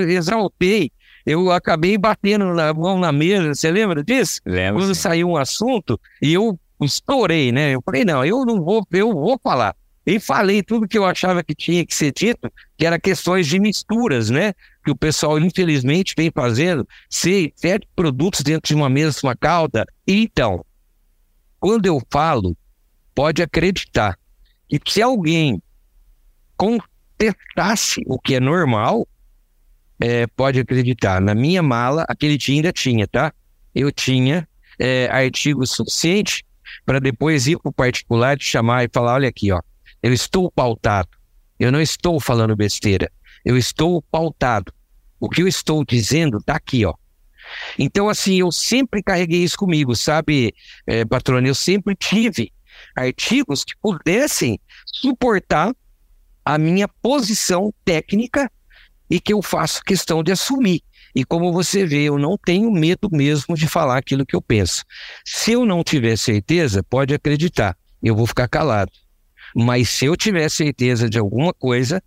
Speaker 2: exaltei, eu acabei batendo na mão na mesa, você lembra disso?
Speaker 1: Lembro.
Speaker 2: Quando
Speaker 1: sim.
Speaker 2: saiu um assunto e eu estourei, né? Eu falei, não, eu não vou, eu vou falar. E falei tudo que eu achava que tinha que ser dito, que era questões de misturas, né? Que o pessoal, infelizmente, vem fazendo, seis, sete produtos dentro de uma mesma calda. Então, quando eu falo, pode acreditar que se alguém contestasse o que é normal, é, pode acreditar, na minha mala, aquele dia ainda tinha, tá? Eu tinha é, artigo suficiente para depois ir para o particular, te chamar e falar: olha aqui, ó, eu estou pautado, eu não estou falando besteira, eu estou pautado. O que eu estou dizendo está aqui, ó. Então, assim, eu sempre carreguei isso comigo, sabe, é, patrona? Eu sempre tive artigos que pudessem suportar a minha posição técnica e que eu faço questão de assumir. E como você vê, eu não tenho medo mesmo de falar aquilo que eu penso. Se eu não tiver certeza, pode acreditar, eu vou ficar calado. Mas se eu tiver certeza de alguma coisa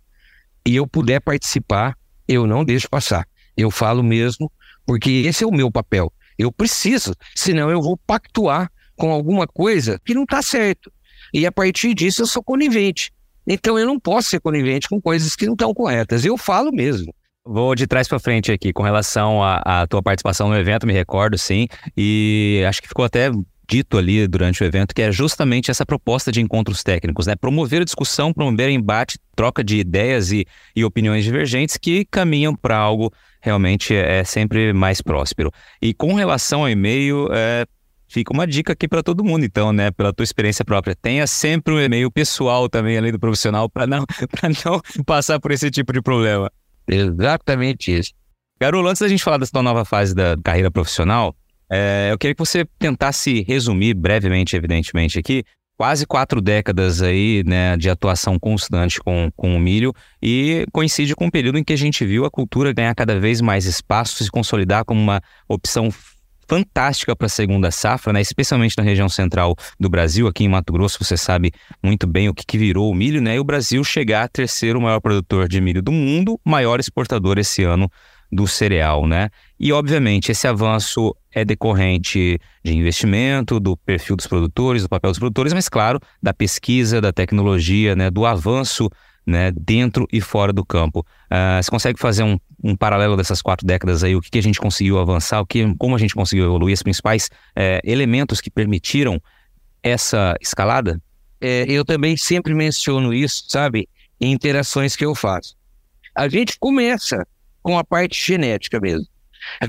Speaker 2: e eu puder participar, eu não deixo passar. Eu falo mesmo, porque esse é o meu papel. Eu preciso, senão eu vou pactuar com alguma coisa que não está certo. E a partir disso eu sou conivente. Então eu não posso ser conivente com coisas que não estão corretas. Eu falo mesmo.
Speaker 1: Vou de trás para frente aqui com relação à tua participação no evento, me recordo, sim, e acho que ficou até dito ali durante o evento que é justamente essa proposta de encontros técnicos, né? Promover a discussão, promover embate, troca de ideias e, e opiniões divergentes que caminham para algo realmente é sempre mais próspero. E com relação ao e-mail, é, fica uma dica aqui para todo mundo, então, né? Pela tua experiência própria. Tenha sempre um e-mail pessoal também, além do profissional, para não, não passar por esse tipo de problema.
Speaker 2: Exatamente isso.
Speaker 1: Garolo, antes da gente falar da tua nova fase da carreira profissional, é, eu queria que você tentasse resumir brevemente, evidentemente, aqui, quase quatro décadas aí, né, de atuação constante com, com o milho e coincide com um período em que a gente viu a cultura ganhar cada vez mais espaço, se consolidar como uma opção fantástica para a segunda safra, né? especialmente na região central do Brasil, aqui em Mato Grosso, você sabe muito bem o que, que virou o milho, né? E o Brasil chegar a terceiro maior produtor de milho do mundo, maior exportador esse ano do cereal, né? E obviamente esse avanço é decorrente de investimento, do perfil dos produtores, do papel dos produtores, mas claro, da pesquisa, da tecnologia, né, do avanço né, dentro e fora do campo. Uh, você consegue fazer um, um, paralelo dessas quatro décadas aí? O que, que, a gente conseguiu avançar? O que, como a gente conseguiu evoluir? Os principais é, elementos que permitiram essa escalada?
Speaker 2: É, eu também sempre menciono isso, sabe, em interações que eu faço. A gente começa com a parte genética mesmo.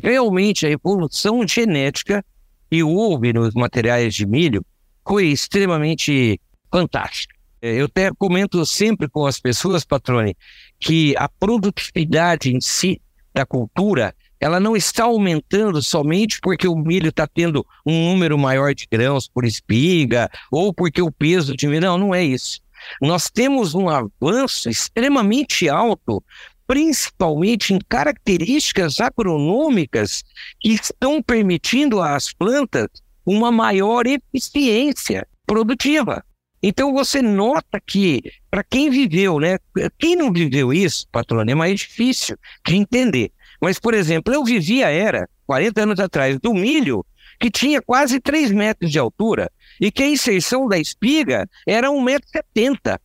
Speaker 2: Realmente, a evolução genética que houve nos materiais de milho foi extremamente fantástica. É, eu até comento sempre com as pessoas, patrone, que a produtividade em si da cultura ela não está aumentando somente porque o milho está tendo um número maior de grãos por espiga ou porque o peso de milho. Não, não é isso. Nós temos um avanço extremamente alto, principalmente em características agronômicas que estão permitindo às plantas uma maior eficiência produtiva. Então você nota que, para quem viveu, né? Quem não viveu isso, patrônio, é mais difícil de entender. Mas, por exemplo, eu vivi a era, 40 anos atrás, do milho, que tinha quase 3 metros de altura, e que a inserção da espiga era 1,70m.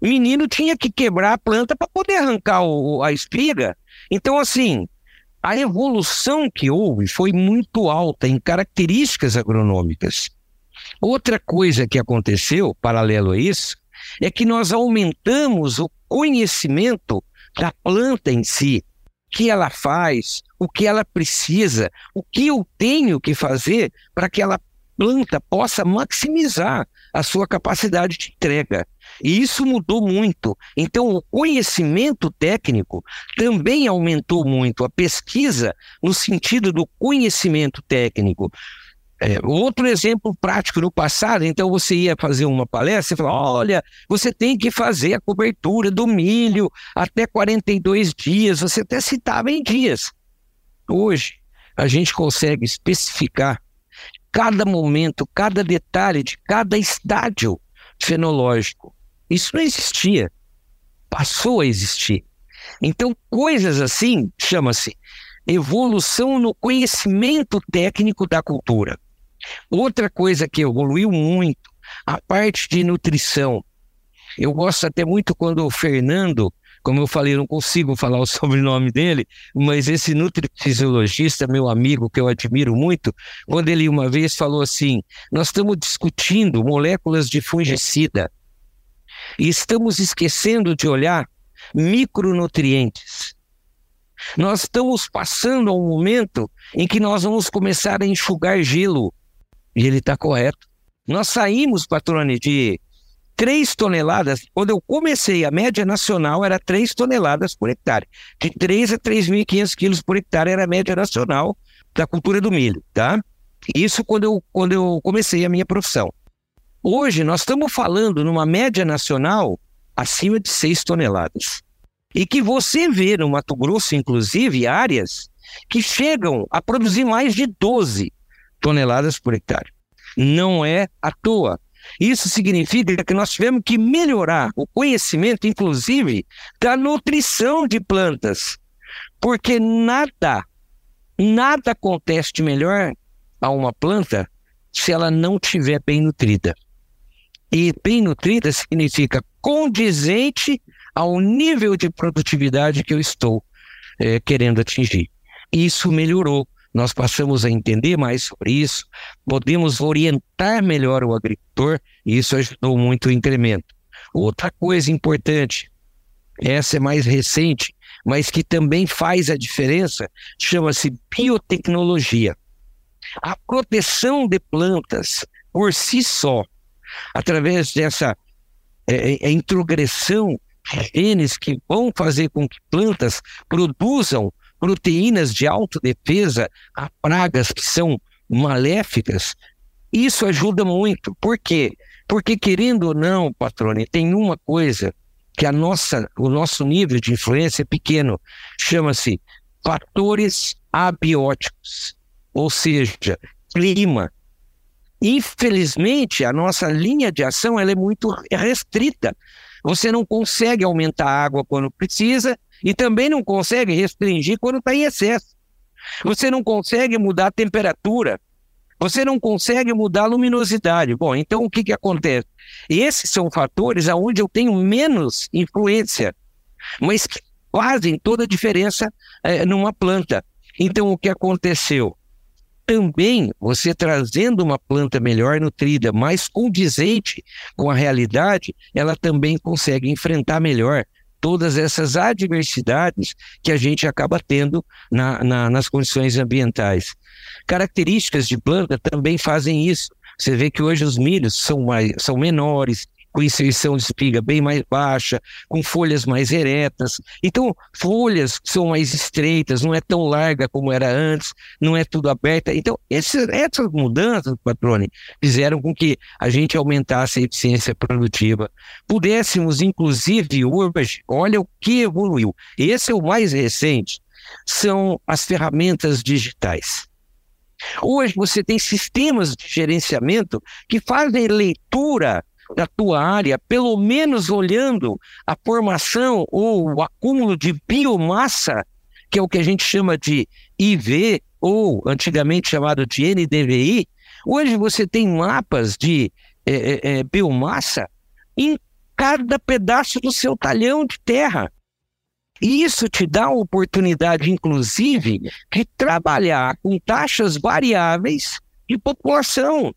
Speaker 2: O menino tinha que quebrar a planta para poder arrancar o, a espiga. Então, assim, a evolução que houve foi muito alta em características agronômicas. Outra coisa que aconteceu, paralelo a isso, é que nós aumentamos o conhecimento da planta em si, o que ela faz, o que ela precisa, o que eu tenho que fazer para que ela planta possa maximizar a sua capacidade de entrega. E isso mudou muito. Então, o conhecimento técnico também aumentou muito. A pesquisa, no sentido do conhecimento técnico. É, outro exemplo prático no passado, então você ia fazer uma palestra, você falava, olha, você tem que fazer a cobertura do milho até 42 dias, você até citava em dias. Hoje, a gente consegue especificar cada momento, cada detalhe de cada estádio fenológico. Isso não existia. Passou a existir. Então, coisas assim chama-se evolução no conhecimento técnico da cultura. Outra coisa que evoluiu muito, a parte de nutrição. Eu gosto até muito quando o Fernando, como eu falei, eu não consigo falar o sobrenome dele, mas esse nutrifisiologista, meu amigo, que eu admiro muito, quando ele uma vez falou assim: nós estamos discutindo moléculas de fungicida e estamos esquecendo de olhar micronutrientes. Nós estamos passando a um momento em que nós vamos começar a enxugar gelo e ele está correto. Nós saímos, patrone, de 3 toneladas. Quando eu comecei, a média nacional era 3 toneladas por hectare. De 3 a 3.500 quilos por hectare era a média nacional da cultura do milho, tá? Isso quando eu, quando eu comecei a minha profissão. Hoje, nós estamos falando numa média nacional acima de 6 toneladas. E que você vê no Mato Grosso, inclusive, áreas que chegam a produzir mais de 12 toneladas por hectare. Não é à toa. Isso significa que nós tivemos que melhorar o conhecimento, inclusive, da nutrição de plantas. Porque nada, nada acontece de melhor a uma planta se ela não estiver bem nutrida. E bem nutrida significa condizente ao nível de produtividade que eu estou é, querendo atingir. Isso melhorou nós passamos a entender mais sobre isso, podemos orientar melhor o agricultor e isso ajudou muito o incremento. Outra coisa importante, essa é mais recente, mas que também faz a diferença, chama-se biotecnologia. A proteção de plantas por si só, através dessa é, é, introgressão de genes que vão fazer com que plantas produzam proteínas de autodefesa a pragas que são maléficas, isso ajuda muito. Por quê? Porque, querendo ou não, patrone, tem uma coisa que a nossa, o nosso nível de influência é pequeno, chama-se fatores abióticos, ou seja, clima. Infelizmente, a nossa linha de ação ela é muito restrita. Você não consegue aumentar a água quando precisa e também não consegue restringir quando está em excesso. Você não consegue mudar a temperatura. Você não consegue mudar a luminosidade. Bom, então o que, que acontece? Esses são fatores aonde eu tenho menos influência, mas que fazem toda a diferença é, numa planta. Então, o que aconteceu? Também você trazendo uma planta melhor nutrida, mais condizente com a realidade, ela também consegue enfrentar melhor todas essas adversidades que a gente acaba tendo na, na, nas condições ambientais. Características de planta também fazem isso. Você vê que hoje os milhos são, mais, são menores, com inserção de espiga bem mais baixa, com folhas mais eretas. Então, folhas são mais estreitas, não é tão larga como era antes, não é tudo aberta. Então, essas, essas mudanças, patrone, fizeram com que a gente aumentasse a eficiência produtiva. Pudéssemos, inclusive, hoje, olha o que evoluiu. Esse é o mais recente, são as ferramentas digitais. Hoje você tem sistemas de gerenciamento que fazem leitura da tua área, pelo menos olhando a formação ou o acúmulo de biomassa, que é o que a gente chama de IV, ou antigamente chamado de NDVI. Hoje você tem mapas de é, é, biomassa em cada pedaço do seu talhão de terra. E isso te dá a oportunidade, inclusive, de trabalhar com taxas variáveis de população.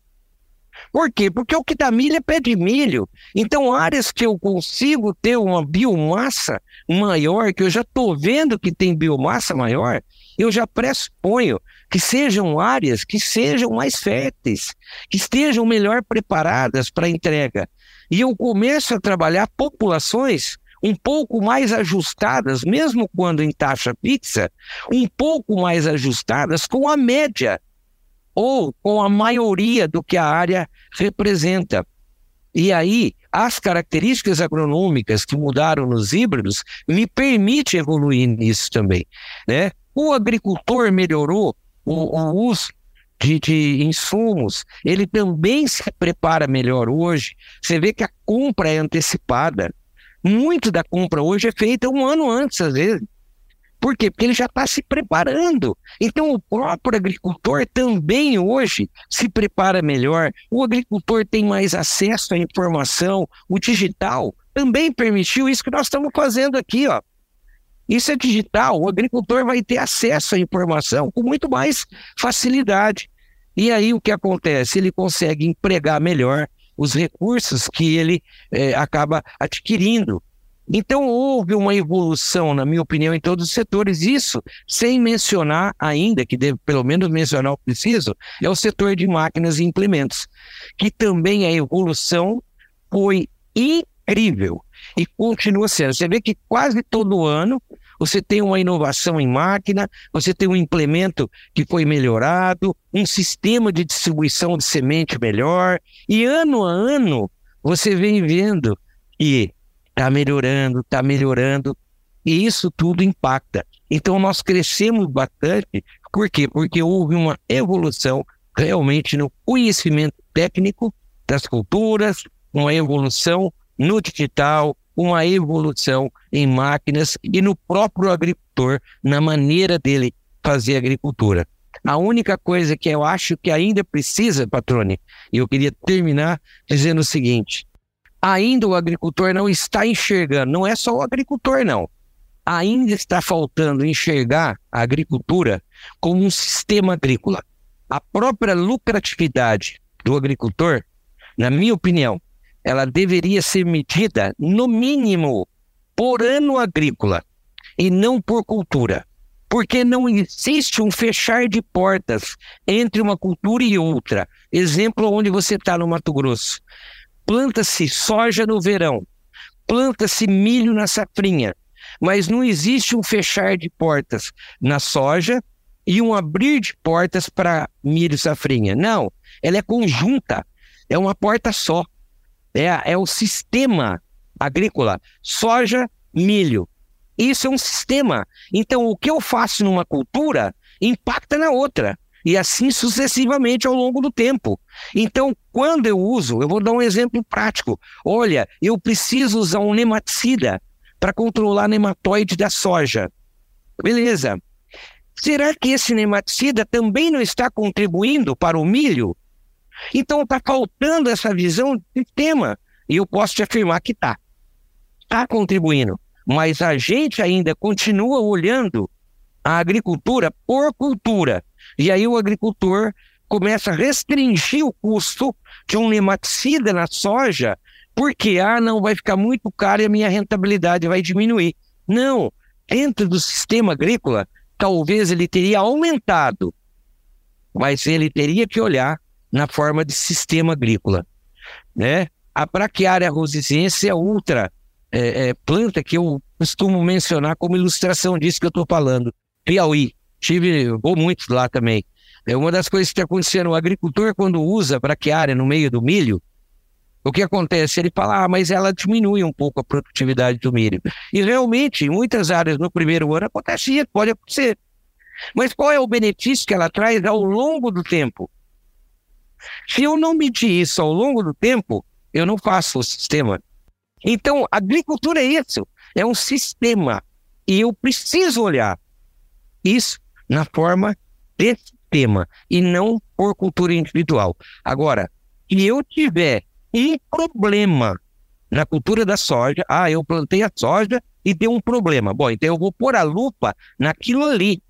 Speaker 2: Por quê? Porque o que dá milho é pé de milho. Então, áreas que eu consigo ter uma biomassa maior, que eu já estou vendo que tem biomassa maior, eu já pressuponho que sejam áreas que sejam mais férteis, que estejam melhor preparadas para entrega. E eu começo a trabalhar populações um pouco mais ajustadas, mesmo quando em taxa fixa, um pouco mais ajustadas com a média ou com a maioria do que a área representa. E aí, as características agronômicas que mudaram nos híbridos me permite evoluir nisso também. Né? O agricultor melhorou o, o uso de, de, insumos, ele também se prepara melhor hoje. Você vê que a compra é antecipada. Muito da compra hoje é feita um ano antes, às vezes. Por quê? Porque ele já está se preparando. Então, o próprio agricultor também hoje se prepara melhor. O agricultor tem mais acesso à informação. O digital também permitiu isso que nós estamos fazendo aqui, ó. Isso é digital. O agricultor vai ter acesso à informação com muito mais facilidade. E aí o que acontece? Ele consegue empregar melhor os recursos que ele é, acaba adquirindo. Então, houve uma evolução, na minha opinião, em todos os setores. Isso sem mencionar ainda, que deve pelo menos mencionar o preciso, é o setor de máquinas e implementos, que também a evolução foi incrível e continua sendo. Você vê que quase todo ano você tem uma inovação em máquina, você tem um implemento que foi melhorado, um sistema de distribuição de semente melhor, e ano a ano você vem vendo que está melhorando, está melhorando, e isso tudo impacta. Então nós crescemos bastante, por quê? Porque houve uma evolução realmente no conhecimento técnico das culturas, uma evolução no digital, uma evolução em máquinas e no próprio agricultor, na maneira dele fazer agricultura. A única coisa que eu acho que ainda precisa, Patrone, e eu queria terminar dizendo o seguinte: ainda o agricultor não está enxergando, não é só o agricultor, não. Ainda está faltando enxergar a agricultura como um sistema agrícola. A própria lucratividade do agricultor, na minha opinião, ela deveria ser medida, no mínimo, por ano agrícola e não por cultura. Porque não existe um fechar de portas entre uma cultura e outra. Exemplo onde você está no Mato Grosso planta-se soja no verão, planta-se milho na safrinha, mas não existe um fechar de portas na soja e um abrir de portas para milho safrinha. Não, ela é conjunta, é uma porta só. É, é o sistema agrícola, soja, milho. Isso é um sistema. Então, o que eu faço numa cultura impacta na outra e assim sucessivamente ao longo do tempo. Então, quando eu uso, eu vou dar um exemplo prático. Olha, eu preciso usar um nematicida para controlar nematóide da soja. Beleza. Será que esse nematicida também não está contribuindo para o milho? Então está faltando essa visão de sistema. E eu posso te afirmar que está. Está contribuindo. Mas a gente ainda continua olhando a agricultura por cultura. E aí o agricultor começa a restringir o custo de um nematicida na soja, porque ah, não vai ficar muito caro e a minha rentabilidade vai diminuir. Não, dentro do sistema agrícola, talvez ele teria aumentado, mas ele teria que olhar na forma de sistema agrícola, né? A braquiária rosicense é outra é, é, planta que eu costumo mencionar como ilustração disso que eu estou falando. Piauí. Tive, vou muito lá também. É uma das coisas que está acontecendo. O agricultor, quando usa braquiária no meio do milho, o que acontece? Ele fala, ah, mas ela diminui um pouco a produtividade do milho. E realmente, em muitas áreas no primeiro ano acontece isso, pode acontecer. Mas qual é o benefício que ela traz ao longo do tempo? Se eu não medir isso ao longo do tempo, eu não faço o sistema. Então, agricultura é isso, é um sistema. E eu preciso olhar isso na forma de sistema e não por cultura individual. Agora, se eu tiver um problema na cultura da soja, ah, eu plantei a soja e deu um problema. Bom, então eu vou pôr a lupa naquilo ali.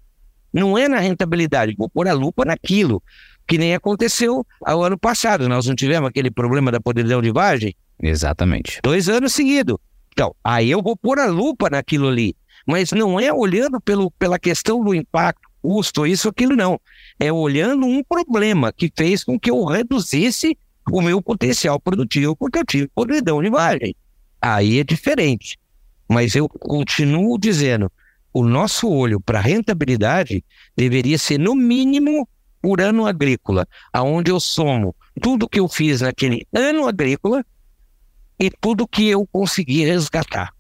Speaker 2: Não é na rentabilidade, vou pôr a lupa naquilo. Que nem aconteceu ao ano passado. Nós não tivemos aquele problema da podridão de vagem?
Speaker 1: Exatamente.
Speaker 2: Dois anos seguidos. Então, aí eu vou pôr a lupa naquilo ali. Mas não é olhando pelo, pela questão do impacto, custo, isso, aquilo, não. É olhando um problema que fez com que eu reduzisse o meu potencial produtivo, porque eu tive podridão de vagem. Aí é diferente. Mas eu continuo dizendo, o nosso olho para rentabilidade deveria ser, no mínimo, por ano agrícola, aonde eu somo tudo que eu fiz naquele ano agrícola e tudo que eu consegui resgatar.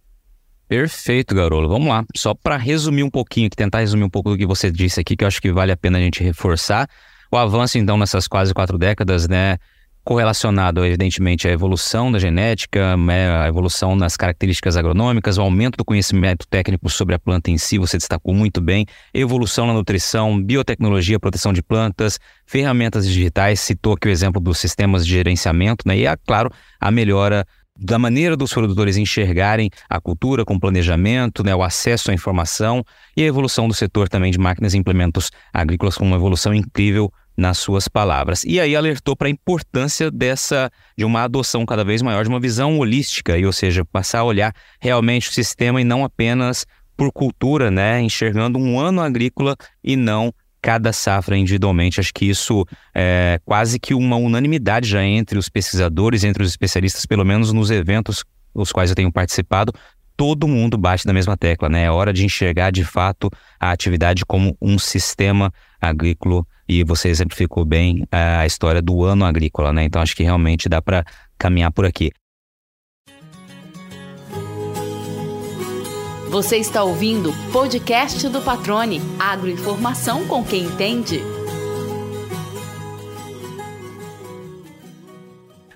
Speaker 1: Perfeito, Garolo. Vamos lá. Só para resumir um pouquinho, tentar resumir um pouco do que você disse aqui, que eu acho que vale a pena a gente reforçar. O avanço, então, nessas quase quatro décadas, né, correlacionado, evidentemente, à evolução da genética, né, a evolução nas características agronômicas, o aumento do conhecimento técnico sobre a planta em si, você destacou muito bem, evolução na nutrição, biotecnologia, proteção de plantas, ferramentas digitais, citou aqui o exemplo dos sistemas de gerenciamento, né, e, é, claro, a melhora da maneira dos produtores enxergarem a cultura com planejamento, né, o acesso à informação e a evolução do setor também de máquinas e implementos agrícolas com uma evolução incrível nas suas palavras. E aí alertou para a importância dessa de uma adoção cada vez maior de uma visão holística, e, ou seja, passar a olhar realmente o sistema e não apenas por cultura, né, enxergando um ano agrícola e não cada safra individualmente. Acho que isso é quase que uma unanimidade já entre os pesquisadores, entre os especialistas, pelo menos nos eventos os quais eu tenho participado, todo mundo bate na mesma tecla, né? É hora de enxergar de fato a atividade como um sistema agrícola e você exemplificou bem a história do ano agrícola, né? Então acho que realmente dá para caminhar por aqui.
Speaker 3: Você está ouvindo podcast do Patrone, agroinformação com quem entende.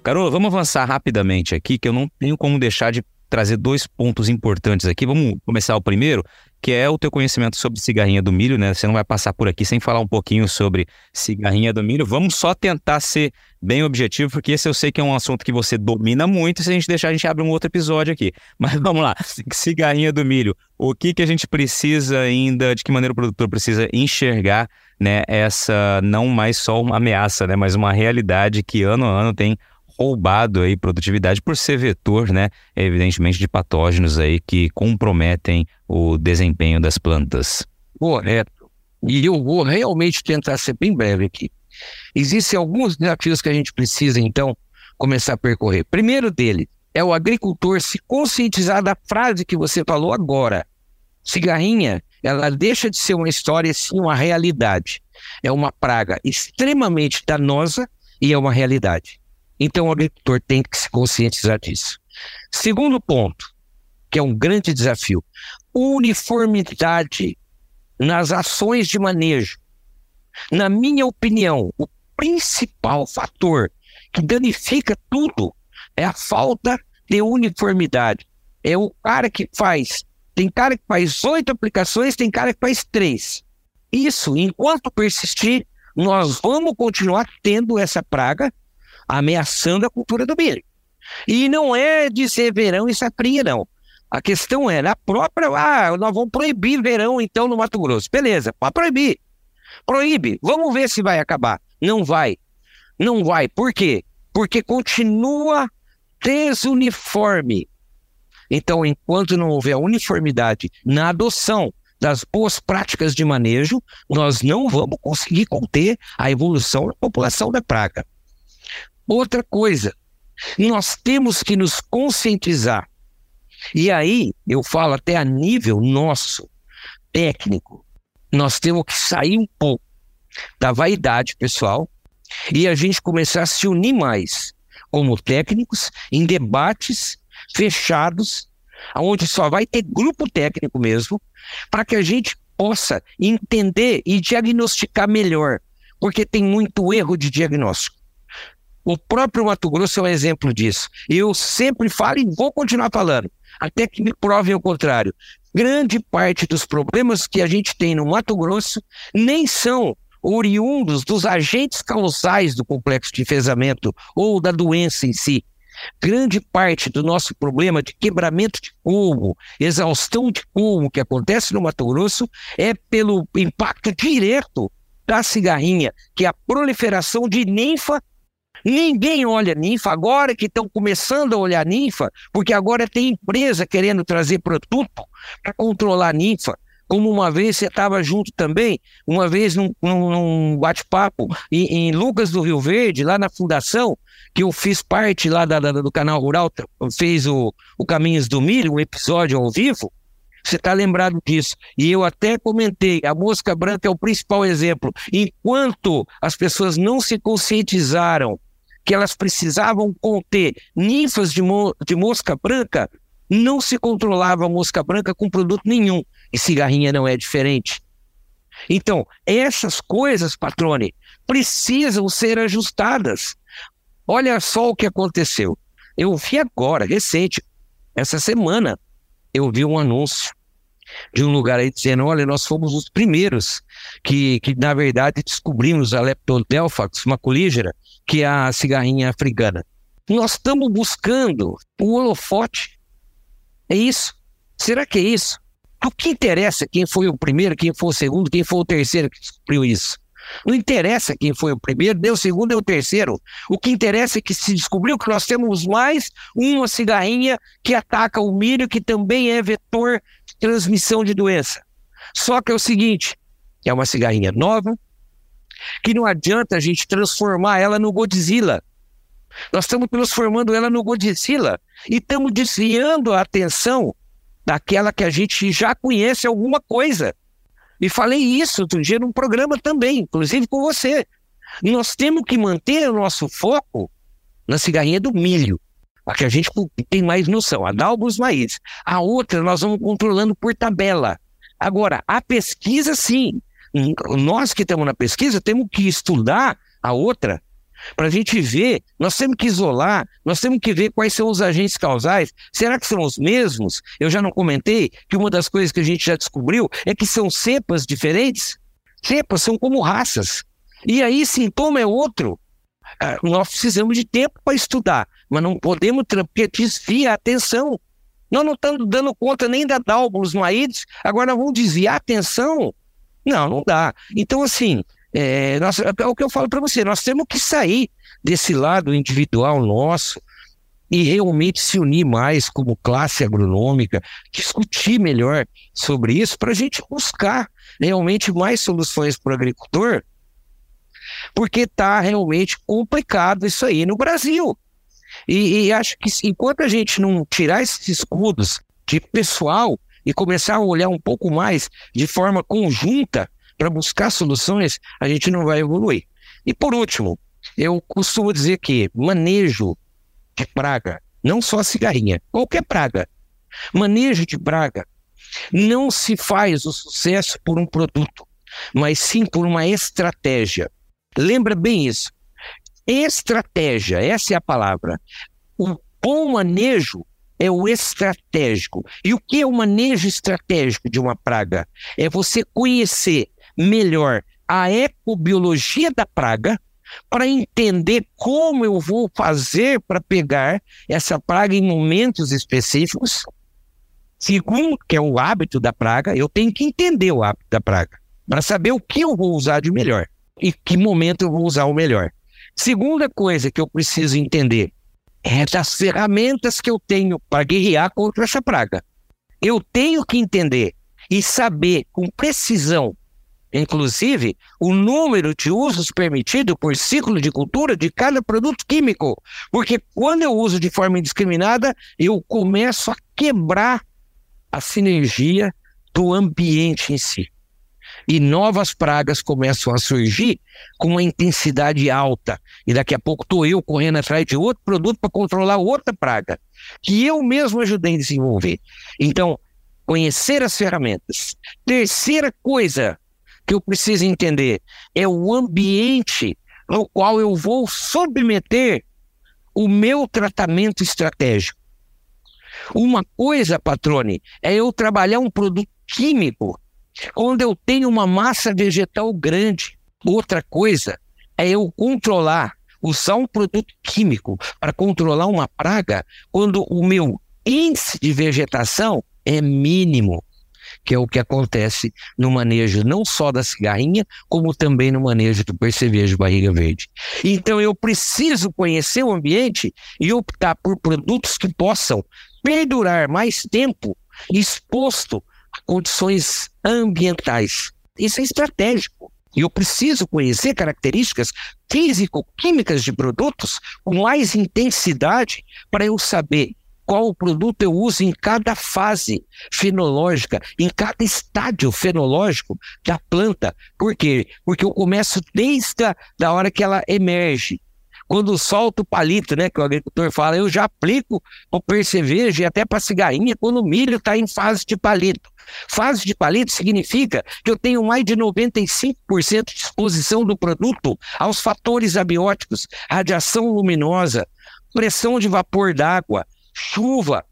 Speaker 1: Carol, vamos avançar rapidamente aqui, que eu não tenho como deixar de trazer dois pontos importantes aqui. Vamos começar o primeiro, que é o teu conhecimento sobre cigarrinha do milho, né? Você não vai passar por aqui sem falar um pouquinho sobre cigarrinha do milho. Vamos só tentar ser bem objetivo, porque esse eu sei que é um assunto que você domina muito. Se a gente deixar, a gente abre um outro episódio aqui. Mas vamos lá. Cigarrinha do milho. O que, que a gente precisa ainda, de que maneira o produtor precisa enxergar né, essa não mais só uma ameaça, né, mas uma realidade que ano a ano tem roubado aí produtividade por ser vetor, né, evidentemente de patógenos aí que comprometem o desempenho das plantas.
Speaker 2: Correto. E eu vou realmente tentar ser bem breve aqui. Existem alguns desafios que a gente precisa, então, começar a percorrer. Primeiro dele é o agricultor se conscientizar da frase que você falou agora. Cigarrinha, ela deixa de ser uma história, sim uma realidade. É uma praga extremamente danosa e é uma realidade. Então o agricultor tem que se conscientizar disso. Segundo ponto, que é um grande desafio, uniformidade nas ações de manejo. Na minha opinião, o principal fator que danifica tudo é a falta de uniformidade. É o cara que faz. Tem cara que faz oito aplicações, tem cara que faz três. Isso, enquanto persistir, nós vamos continuar tendo essa praga ameaçando a cultura do milho. E não é de verão e safrinha, não. A questão é, na própria, ah, nós vamos proibir verão então no Mato Grosso. Beleza, pode proibir. Proíbe, vamos ver se vai acabar. Não vai. Não vai. Por quê? Porque continua desuniforme. Então, enquanto não houver uniformidade na adoção das boas práticas de manejo, nós não vamos conseguir conter a evolução da população da praga. Outra coisa, nós temos que nos conscientizar. E aí, eu falo até a nível nosso, técnico, nós temos que sair um pouco da vaidade pessoal e a gente começar a se unir mais como técnicos em debates fechados, onde só vai ter grupo técnico mesmo, para que a gente possa entender e diagnosticar melhor, porque tem muito erro de diagnóstico. O próprio Mato Grosso é um exemplo disso. Eu sempre falo e vou continuar falando, até que me provem o contrário. Grande parte dos problemas que a gente tem no Mato Grosso nem são oriundos dos agentes causais do complexo de enfesamento ou da doença em si. Grande parte do nosso problema de quebramento de culmo, exaustão de culmo que acontece no Mato Grosso é pelo impacto direto da cigarrinha, que é a proliferação de ninfa. Ninguém olha ninfa, agora que estão começando a olhar ninfa, porque agora tem empresa querendo trazer produto para controlar ninfa como uma vez você estava junto também, uma vez num, num bate-papo em, em, Lucas do Rio Verde, lá na fundação, que eu fiz parte lá da, da, do canal Rural, fez o, o Caminhos do Milho, um episódio ao vivo, você está lembrado disso. E eu até comentei, a mosca branca é o principal exemplo. Enquanto as pessoas não se conscientizaram que elas precisavam conter ninfas de, mo de mosca branca, não se controlava a mosca branca com produto nenhum. E cigarrinha não é diferente. Então, essas coisas, patrone, precisam ser ajustadas. Olha só o que aconteceu. Eu vi agora, recente, essa semana, eu vi um anúncio de um lugar aí dizendo: olha, nós fomos os primeiros que, que na verdade, descobrimos a Leptodelphax maculígera, que é a cigarrinha africana. Nós estamos buscando o holofote. É isso. Será que é isso? O que interessa quem foi o primeiro, quem foi o segundo, quem foi o terceiro que descobriu isso? Não interessa quem foi o primeiro, nem o segundo, nem o terceiro. O que interessa é que se descobriu que nós temos mais uma cigarrinha que ataca o milho, que também é vetor de transmissão de doença. Só que é o seguinte: é uma cigarrinha nova, que não adianta a gente transformar ela no Godzilla. Nós estamos transformando ela no Godzilla e estamos desviando a atenção daquela que a gente já conhece alguma coisa. E falei isso outro dia num programa também, inclusive com você. Nós temos que manter o nosso foco na cigarrinha do milho, a que a gente tem mais noção, a Dalbos Maíz. A outra nós vamos controlando por tabela. Agora, a pesquisa, sim. Nós que estamos na pesquisa temos que estudar a outra para a gente ver, nós temos que isolar, nós temos que ver quais são os agentes causais. Será que são os mesmos? Eu já não comentei que uma das coisas que a gente já descobriu é que são cepas diferentes. Cepas são como raças. E aí, sintoma é outro. Ah, nós precisamos de tempo para estudar, mas não podemos, porque desvia a atenção. Nós não estamos dando conta nem da Dalbos no AIDS, agora vamos desviar a atenção. Não, não dá. Então, assim, é, nós, é o que eu falo para você, nós temos que sair desse lado individual nosso e realmente se unir mais como classe agronômica, discutir melhor sobre isso para a gente buscar realmente mais soluções para o agricultor, porque está realmente complicado isso aí no Brasil. E, e, acho que enquanto a gente não tirar esses escudos de pessoal e começar a olhar um pouco mais de forma conjunta para buscar soluções, a gente não vai evoluir. E por último, eu costumo dizer que manejo de praga, não só a cigarrinha, qualquer praga, manejo de praga não se faz o sucesso por um produto, mas sim por uma estratégia. Lembra bem isso. Estratégia, essa é a palavra. O bom manejo é o estratégico. E o que é o manejo estratégico de uma praga? É você conhecer melhor a ecobiologia da praga para entender como eu vou fazer para pegar essa praga em momentos específicos. Segundo, que é o hábito da praga, eu tenho que entender o hábito da praga para saber o que eu vou usar de melhor e que momento eu vou usar o melhor. Segunda coisa que eu preciso entender é das ferramentas que eu tenho para guerrear contra essa praga. Eu tenho que entender e saber com precisão inclusive o número de usos permitido por ciclo de cultura de cada produto químico. Porque quando eu uso de forma indiscriminada, eu começo a quebrar a sinergia do ambiente em si. E novas pragas começam a surgir com uma intensidade alta. E daqui a pouco estou eu correndo atrás de outro produto para controlar outra praga, que eu mesmo ajudei a desenvolver. Então, conhecer as ferramentas. Terceira coisa que eu preciso entender é o ambiente no qual eu vou submeter o meu tratamento estratégico. Uma coisa, patrone, é eu trabalhar um produto químico onde eu tenho uma massa vegetal grande. Outra coisa é eu controlar, usar um produto químico para controlar uma praga quando o meu índice de vegetação é mínimo, que é o que acontece no manejo não só da cigarrinha, como também no manejo do percevejo barriga verde. Então eu preciso conhecer o ambiente e optar por produtos que possam perdurar mais tempo exposto condições ambientais. Isso é estratégico. E eu preciso conhecer características físico-químicas de produtos com mais intensidade para eu saber qual produto eu uso em cada fase fenológica, em cada estádio fenológico da planta. Por quê? Porque eu começo desde a da hora que ela emerge. Quando solta o palito, né, que o agricultor fala, eu já aplico o percevejo e até para cigarrinha quando o milho está em fase de palito. Fase de palito significa que eu tenho mais de 95% de exposição do produto aos fatores abióticos, radiação luminosa, pressão de vapor d'água, chuva.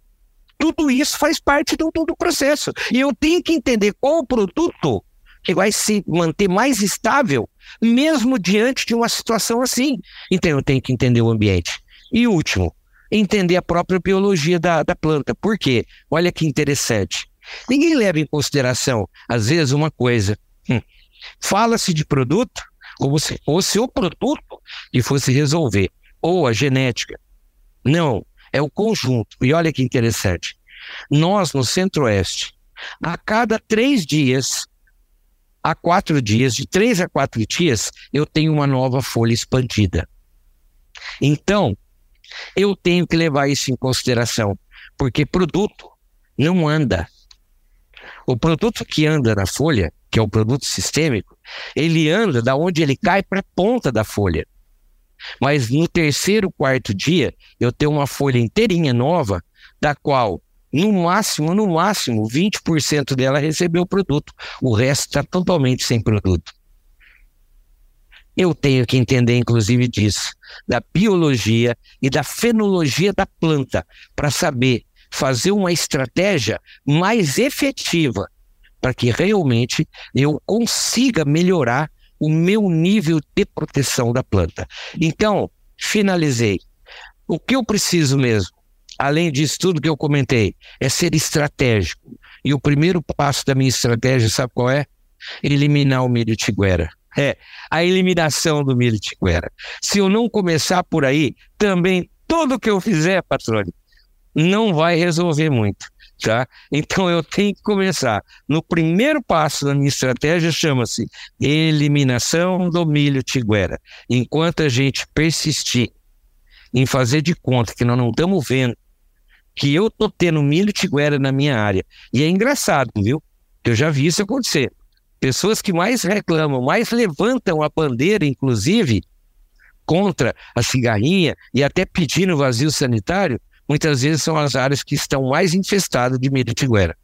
Speaker 2: Tudo isso faz parte do, do processo. E eu tenho que entender qual o produto que vai se manter mais estável, mesmo diante de uma situação assim. Então eu tenho que entender o ambiente. E último, entender a própria biologia da, da planta. Por quê? Olha que interessante. Ninguém leva em consideração, às vezes, uma coisa. Hum, Fala-se de produto como se fosse o produto que fosse resolver, ou a genética. Não, é o conjunto. E olha que interessante. Nós, no Centro-Oeste, a cada três dias, a quatro dias, de três a quatro dias, eu tenho uma nova folha expandida. Então, eu tenho que levar isso em consideração, porque produto não anda. O produto que anda na folha, que é o produto sistêmico, ele anda da onde ele cai para a ponta da folha. Mas no terceiro, quarto dia, eu tenho uma folha inteirinha nova, da qual, no máximo, no máximo, 20% dela recebeu o produto. O resto está totalmente sem produto. Eu tenho que entender, inclusive, disso, da biologia e da fenologia da planta, para saber fazer uma estratégia mais efetiva, para que realmente eu consiga melhorar o meu nível de proteção da planta. Então, finalizei. O que eu preciso mesmo, além disso tudo que eu comentei, é ser estratégico. E o primeiro passo da minha estratégia, sabe qual é? Eliminar o milho tiguera. É, a eliminação do milho tiguera. Se eu não começar por aí, também tudo que eu fizer, patrônio, não vai resolver muito tá? Então eu tenho que começar. No primeiro passo da minha estratégia chama-se eliminação do milho tiguera. Enquanto a gente persistir em fazer de conta que nós não estamos vendo que eu tô tendo milho tiguera na minha área. E é engraçado, viu? Eu já vi isso acontecer. Pessoas que mais reclamam, mais levantam a bandeira, inclusive, contra a cigarrinha e até pedindo vazio sanitário, muitas vezes são as áreas que estão mais infestadas de milho tiguera.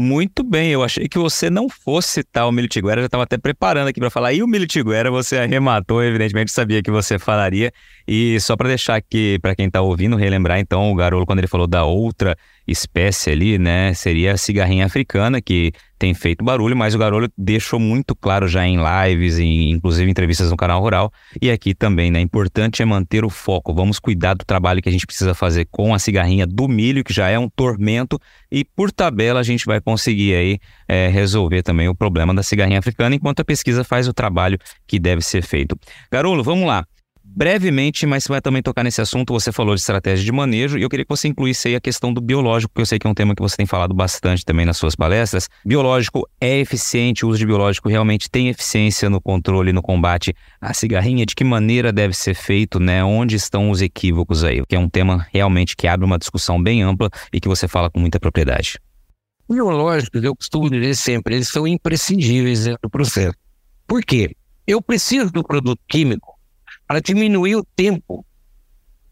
Speaker 1: Muito bem, eu achei que você não fosse citar o milho já estava até preparando aqui para falar. E o milho tiguera você arrematou, evidentemente sabia que você falaria. E só para deixar aqui, para quem está ouvindo, relembrar então o Garolo, quando ele falou da outra espécie ali, né, seria a cigarrinha africana, que tem feito barulho, mas o Garolo deixou muito claro já em lives, e inclusive entrevistas no canal Rural, e aqui também, né, importante é manter o foco, vamos cuidar do trabalho que a gente precisa fazer com a cigarrinha do milho, que já é um tormento, e por tabela a gente vai conseguir aí é, resolver também o problema da cigarrinha africana, enquanto a pesquisa faz o trabalho que deve ser feito. Garolo, vamos lá brevemente, mas você vai também tocar nesse assunto. Você falou de estratégia de manejo e eu queria que você incluísse aí a questão do biológico, porque eu sei que é um tema que você tem falado bastante também nas suas palestras. Biológico é eficiente, o uso de biológico realmente tem eficiência no controle, no combate à cigarrinha. De que maneira deve ser feito, né? Onde estão os equívocos aí? Que é um tema realmente que abre uma discussão bem ampla e que você fala com muita propriedade.
Speaker 2: Biológicos, eu costumo dizer sempre, eles são imprescindíveis do processo. Por quê? Eu preciso do produto químico para diminuir o tempo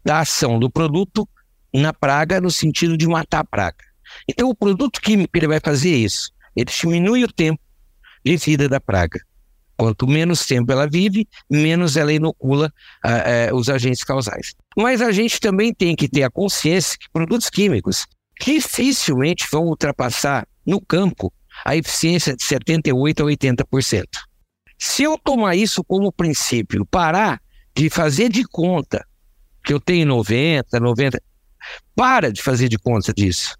Speaker 2: da ação do produto na praga, no sentido de matar a praga. Então, o produto químico ele vai fazer isso. Ele diminui o tempo de vida da praga. Quanto menos tempo ela vive, menos ela inocula uh, uh, os agentes causais. Mas a gente também tem que ter a consciência que produtos químicos dificilmente vão ultrapassar no campo a eficiência de 78% a 80%. Se eu tomar isso como princípio, parar de fazer de conta que eu tenho 90, 90, para de fazer de conta disso.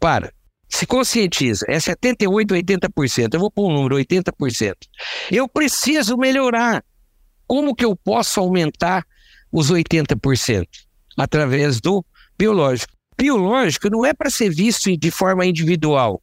Speaker 2: Para. Se conscientiza, é 78, 80%. Eu vou pôr um número, 80%. Eu preciso melhorar. Como que eu posso aumentar os 80%? Através do biológico. Biológico não é para ser visto de forma individual.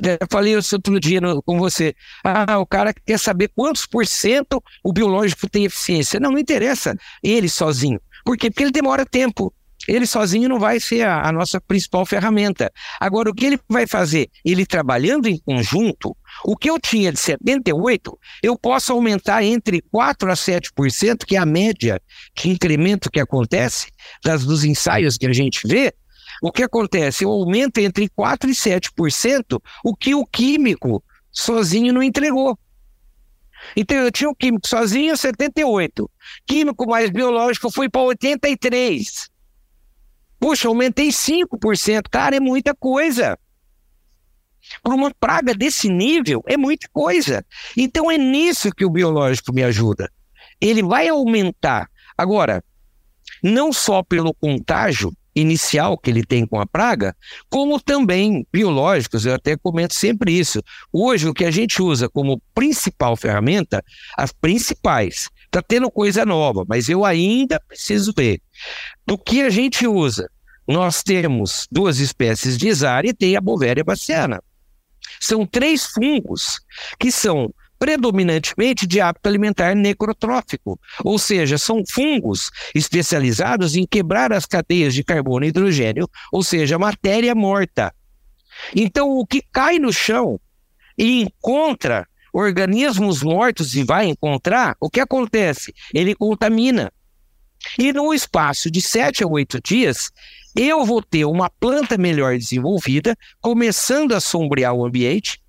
Speaker 2: Eu falei isso outro dia no, com você. Ah, o cara quer saber quantos por cento o biológico tem eficiência. Não, não interessa ele sozinho. Por quê? Porque ele demora tempo. Ele sozinho não vai ser a, a, nossa principal ferramenta. Agora, o que ele vai fazer? Ele trabalhando em conjunto, o que eu tinha de 78, eu posso aumentar entre 4% a 7%, que é a média de incremento que acontece das, dos ensaios que a gente vê. O que acontece? Eu aumento entre 4% e 7%, o que o químico sozinho não entregou. Então eu tinha o químico sozinho 78. Químico mais biológico foi para 83. Puxa, aumentei 5%. Cara, é muita coisa. Para uma praga desse nível, é muita coisa. Então é nisso que o biológico me ajuda. Ele vai aumentar. Agora, não só pelo contágio, inicial que ele tem com a praga, como também biológicos, eu até comento sempre isso. Hoje, o que a gente usa como principal ferramenta, as principais, está tendo coisa nova, mas eu ainda preciso ver. Do que a gente usa? Nós temos duas espécies de Isara e tem a Bovéria baciana. São três fungos que são predominantemente de hábito alimentar necrotrófico, ou seja, são fungos especializados em quebrar as cadeias de carbono e hidrogênio, ou seja, matéria morta. Então, o que cai no chão e encontra organismos mortos e vai encontrar, o que acontece? Ele contamina. E no espaço de sete a oito dias, eu vou ter uma planta melhor desenvolvida, começando a sombrear o ambiente,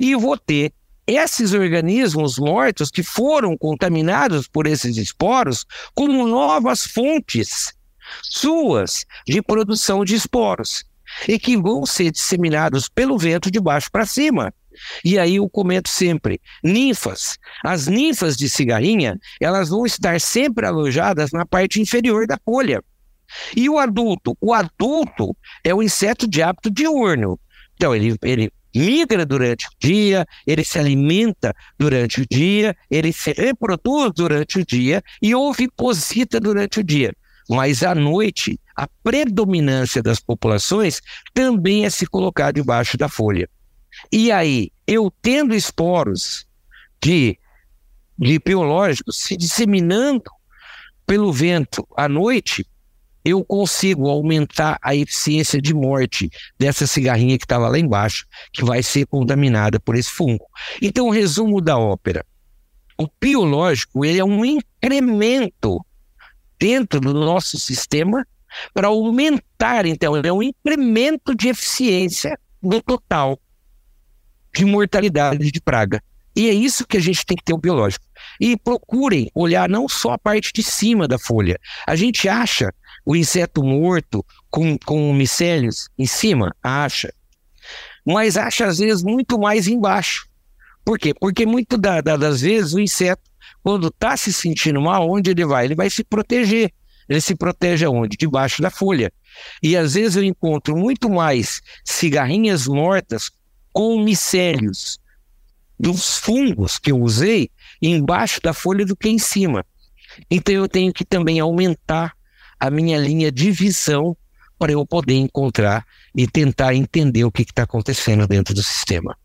Speaker 2: e vou ter esses organismos mortos que foram contaminados por esses esporos como novas fontes suas de produção de esporos e que vão ser disseminados pelo vento de baixo para cima. E aí eu comento sempre, ninfas. As ninfas de cigarrinha, elas vão estar sempre alojadas na parte inferior da folha. E o adulto? O adulto é o inseto de hábito diurno. Então, ele, ele migra durante o dia, ele se alimenta durante o dia, ele se reproduz durante o dia e oviposita durante o dia. Mas à noite, a predominância das populações também é se colocar debaixo da folha. E aí, eu tendo esporos de, de biológicos se disseminando pelo vento à noite, eu consigo aumentar a eficiência de morte dessa cigarrinha que estava lá embaixo, que vai ser contaminada por esse fungo. Então, o resumo da ópera. O biológico ele é um incremento dentro do nosso sistema para aumentar, então, é um incremento de eficiência no total de mortalidade de praga. E é isso que a gente tem que ter o biológico. E procurem olhar não só a parte de cima da folha. A gente acha o inseto morto com, com micélios em cima? Acha. Mas acha às vezes muito mais embaixo. Por quê? Porque muito da, da, das vezes o inseto, quando está se sentindo mal, onde ele vai? Ele vai se proteger. Ele se protege aonde? Debaixo da folha. E às vezes eu encontro muito mais cigarrinhas mortas com micélios dos fungos que eu usei embaixo da folha do que em cima. Então eu tenho que também aumentar a minha linha de visão para eu poder encontrar e tentar entender o que está acontecendo dentro do sistema.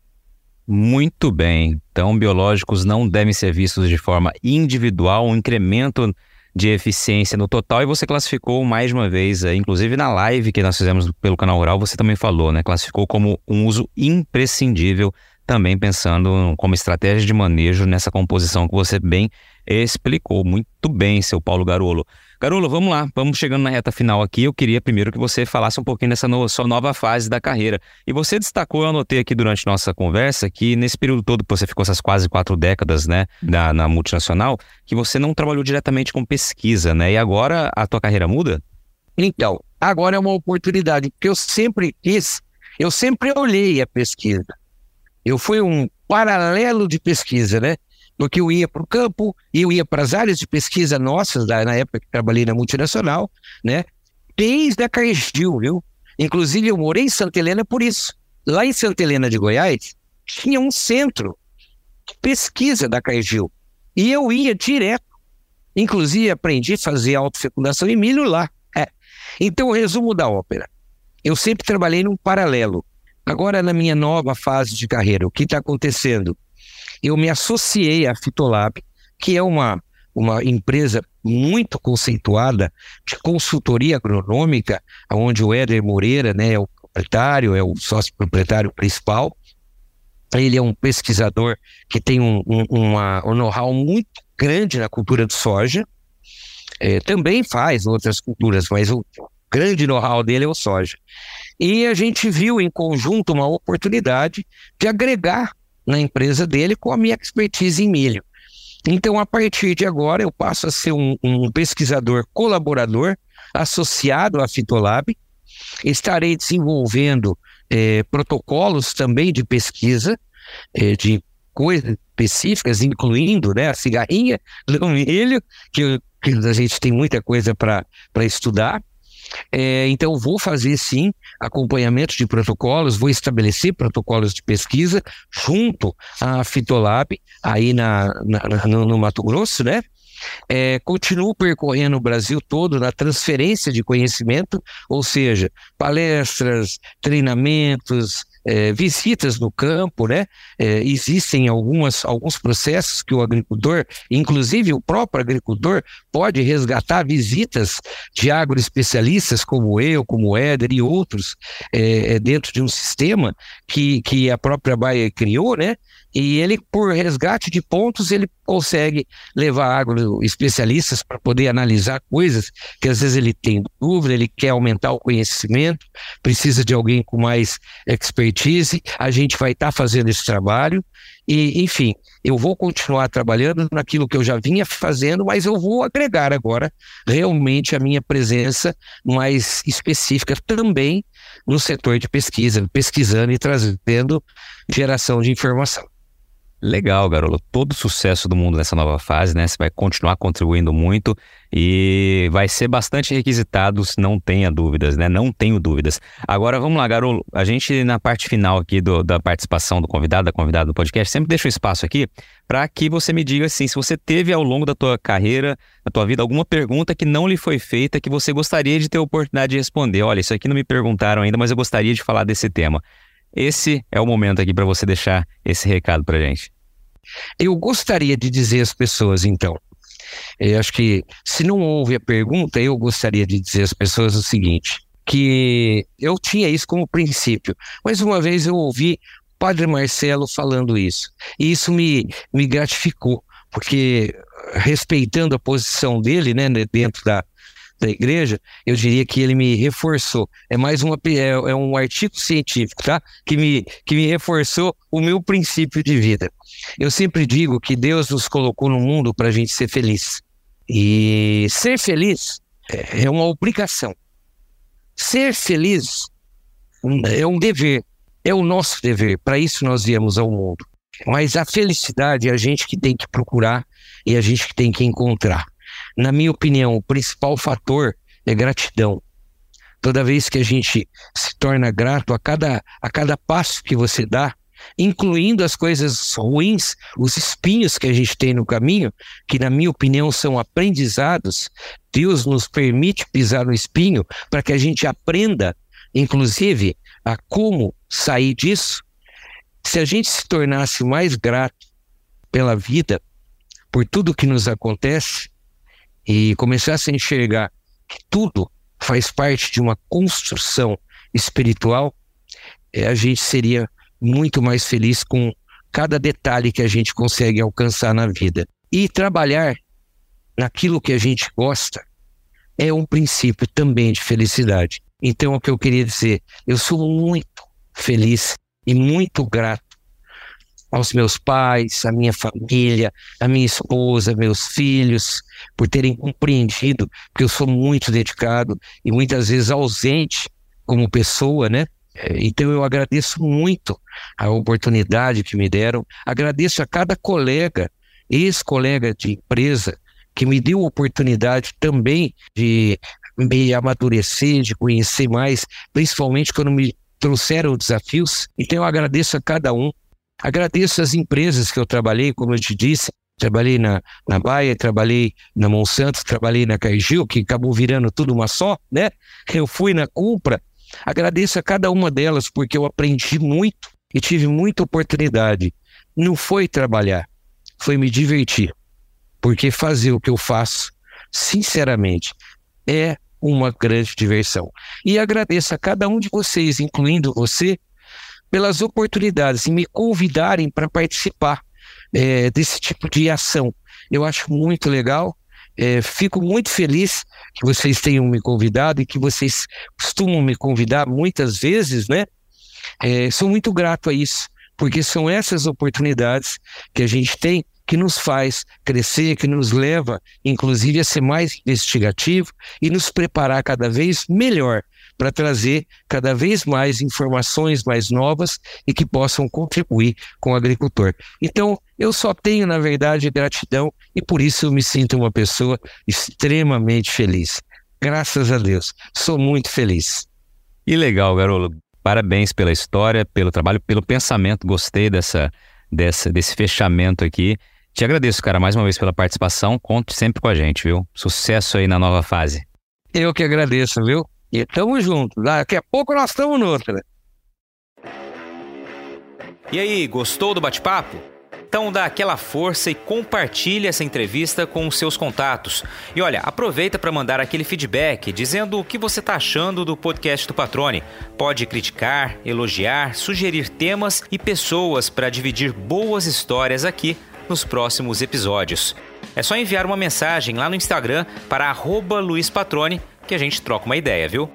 Speaker 1: Muito bem. Então, biológicos não devem ser vistos de forma individual, um incremento de eficiência no total. E você classificou mais uma vez, inclusive na live que nós fizemos pelo canal Rural, você também falou, né? Classificou como um uso imprescindível também pensando como estratégia de manejo nessa composição que você bem explicou. Muito bem, seu Paulo Garolo. Garolo, vamos lá, vamos chegando na reta final aqui. Eu queria primeiro que você falasse um pouquinho dessa no, sua nova fase da carreira. E você destacou, eu anotei aqui durante nossa conversa, que nesse período todo que você ficou essas quase quatro décadas, né, na, na multinacional, que você não trabalhou diretamente com pesquisa, né? E agora a tua carreira muda?
Speaker 2: Então, agora é uma oportunidade, porque eu sempre quis, eu sempre olhei a pesquisa. Eu fui um paralelo de pesquisa, né? porque eu ia para o campo, eu ia para as áreas de pesquisa nossas, na época que trabalhei na multinacional, né? Desde a Cargill, viu? Inclusive, eu morei em Santa Helena por isso. Lá em Santa Helena de Goiás, tinha um centro de pesquisa da Cargill. E eu ia direto. Inclusive, aprendi a fazer autofecundação em milho lá. É. Então, o resumo da ópera. Eu sempre trabalhei num paralelo. Agora, na minha nova fase de carreira, o que está acontecendo? eu me associei à Fitolab, que é uma, uma empresa muito conceituada de consultoria agronômica, onde o Éder Moreira né, é o proprietário, é o sócio proprietário principal. Ele é um pesquisador que tem um, um, uma, um know-how muito grande na cultura de soja. É, também faz outras culturas, mas o grande know-how dele é o soja. E a gente viu em conjunto uma oportunidade de agregar na empresa dele com a minha expertise em milho. Então, a partir de agora, eu passo a ser um, um pesquisador colaborador associado à Fitolab. Estarei desenvolvendo eh, protocolos também de pesquisa eh, de coisas específicas, incluindo né, a cigarrinha do milho, que, que a gente tem muita coisa para estudar. É, então, vou fazer sim acompanhamento de protocolos, vou estabelecer protocolos de pesquisa junto à Fitolab, aí na, na no, no Mato Grosso, né? É, continuo percorrendo o Brasil todo na transferência de conhecimento, ou seja, palestras, treinamentos, é, visitas no campo, né? É, existem algumas, alguns processos que o agricultor, inclusive o próprio agricultor, pode resgatar visitas de agroespecialistas como eu, como o Éder e outros, é, dentro de um sistema que, que a própria Baia criou, né? E ele, por resgate de pontos, ele consegue levar agroespecialistas para poder analisar coisas que às vezes ele tem dúvida, ele quer aumentar o conhecimento, precisa de alguém com mais expertise. A gente vai estar tá fazendo esse trabalho e, enfim, eu vou continuar trabalhando naquilo que eu já vinha fazendo, mas eu vou agregar agora realmente a minha presença mais específica também no setor de pesquisa, pesquisando e trazendo geração de informação.
Speaker 1: Legal, Garolo. Todo sucesso do mundo nessa nova fase, né? Você vai continuar contribuindo muito e vai ser bastante requisitado, não tenha dúvidas, né? Não tenho dúvidas. Agora vamos lá, Garolo. A gente, na parte final aqui do, da participação do convidado, da convidada do podcast, sempre deixa um espaço aqui para que você me diga assim, se você teve ao longo da tua carreira, da tua vida, alguma pergunta que não lhe foi feita, que você gostaria de ter a oportunidade de responder. Olha, isso aqui não me perguntaram ainda, mas eu gostaria de falar desse tema. Esse é o momento aqui para você deixar esse recado para gente.
Speaker 2: Eu gostaria de dizer às pessoas, então, eu acho que se não houve a pergunta, eu gostaria de dizer às pessoas o seguinte, que eu tinha isso como princípio, mas uma vez eu ouvi o Padre Marcelo falando isso, e isso me, me gratificou, porque respeitando a posição dele, né, dentro da, da igreja, eu diria que ele me reforçou. É mais uma, é, é, um artigo científico, tá? Que me, que me reforçou o meu princípio de vida. Eu sempre digo que Deus nos colocou no mundo para a gente ser feliz. E ser feliz é, é uma obrigação. Ser feliz é um dever, é o nosso dever. Para isso nós viemos ao mundo. Mas a felicidade é a gente que tem que procurar e a gente que tem que encontrar. Na minha opinião, o principal fator é gratidão. Toda vez que a gente se torna grato a cada, a cada passo que você dá, incluindo as coisas ruins, os espinhos que a gente tem no caminho, que na minha opinião são aprendizados. Deus nos permite pisar no espinho para que a gente aprenda, inclusive, a como sair disso. Se a gente se tornasse mais grato pela vida, por tudo que nos acontece, e começasse a enxergar que tudo faz parte de uma construção espiritual, é, a gente seria muito mais feliz com cada detalhe que a gente consegue alcançar na vida. E trabalhar naquilo que a gente gosta é um princípio também de felicidade. Então, o que eu queria dizer, eu sou muito feliz e muito grato aos meus pais, à minha família, à minha esposa, meus filhos, por terem compreendido que eu sou muito dedicado e muitas vezes ausente como pessoa, né? É, então eu agradeço muito a oportunidade que me deram, agradeço a cada colega, ex-colega de empresa, que me deu a oportunidade também de me amadurecer, de conhecer mais, principalmente quando me trouxeram desafios. Então eu agradeço a cada um, agradeço as empresas que eu trabalhei, como eu te disse, trabalhei na, na Baia, trabalhei na Monsanto, trabalhei na Caigil, que acabou virando tudo uma só, né? Eu fui na Cumpra, Agradeço a cada uma delas porque eu aprendi muito e tive muita oportunidade. Não foi trabalhar, foi me divertir. Porque fazer o que eu faço, sinceramente, é uma grande diversão. E agradeço a cada um de vocês, incluindo você, pelas oportunidades e me convidarem para participar é, desse tipo de ação. Eu acho muito legal é, fico muito feliz que vocês tenham me convidado e que vocês costumam me convidar muitas vezes, né? É, sou muito grato a isso, porque são essas oportunidades que a gente tem que nos faz crescer, que nos leva, inclusive, a ser mais investigativo e nos preparar cada vez melhor para trazer cada vez mais informações mais novas e que possam contribuir com o agricultor. Então, eu só tenho, na verdade, gratidão e por isso eu me sinto uma pessoa extremamente feliz. Graças a Deus, sou muito feliz.
Speaker 1: E legal, Garolo. Parabéns pela história, pelo trabalho, pelo pensamento. Gostei dessa, dessa, desse fechamento aqui. Te agradeço, cara, mais uma vez pela participação. Conte sempre com a gente, viu? Sucesso aí na nova fase.
Speaker 2: Eu que agradeço, viu? E tamo junto. Daqui a pouco nós estamos noutra.
Speaker 1: E aí, gostou do bate-papo? Então dá aquela força e compartilha essa entrevista com os seus contatos. E olha, aproveita para mandar aquele feedback dizendo o que você está achando do podcast do Patrone. Pode criticar, elogiar, sugerir temas e pessoas para dividir boas histórias aqui nos próximos episódios. É só enviar uma mensagem lá no Instagram para @luispatrone que a gente troca uma ideia, viu?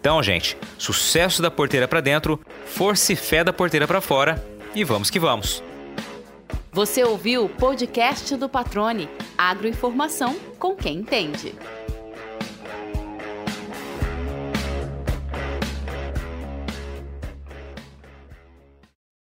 Speaker 1: Então, gente, sucesso da porteira para dentro, força e fé da porteira para fora e vamos que vamos.
Speaker 3: Você ouviu o podcast do Patrone, agroinformação com quem entende.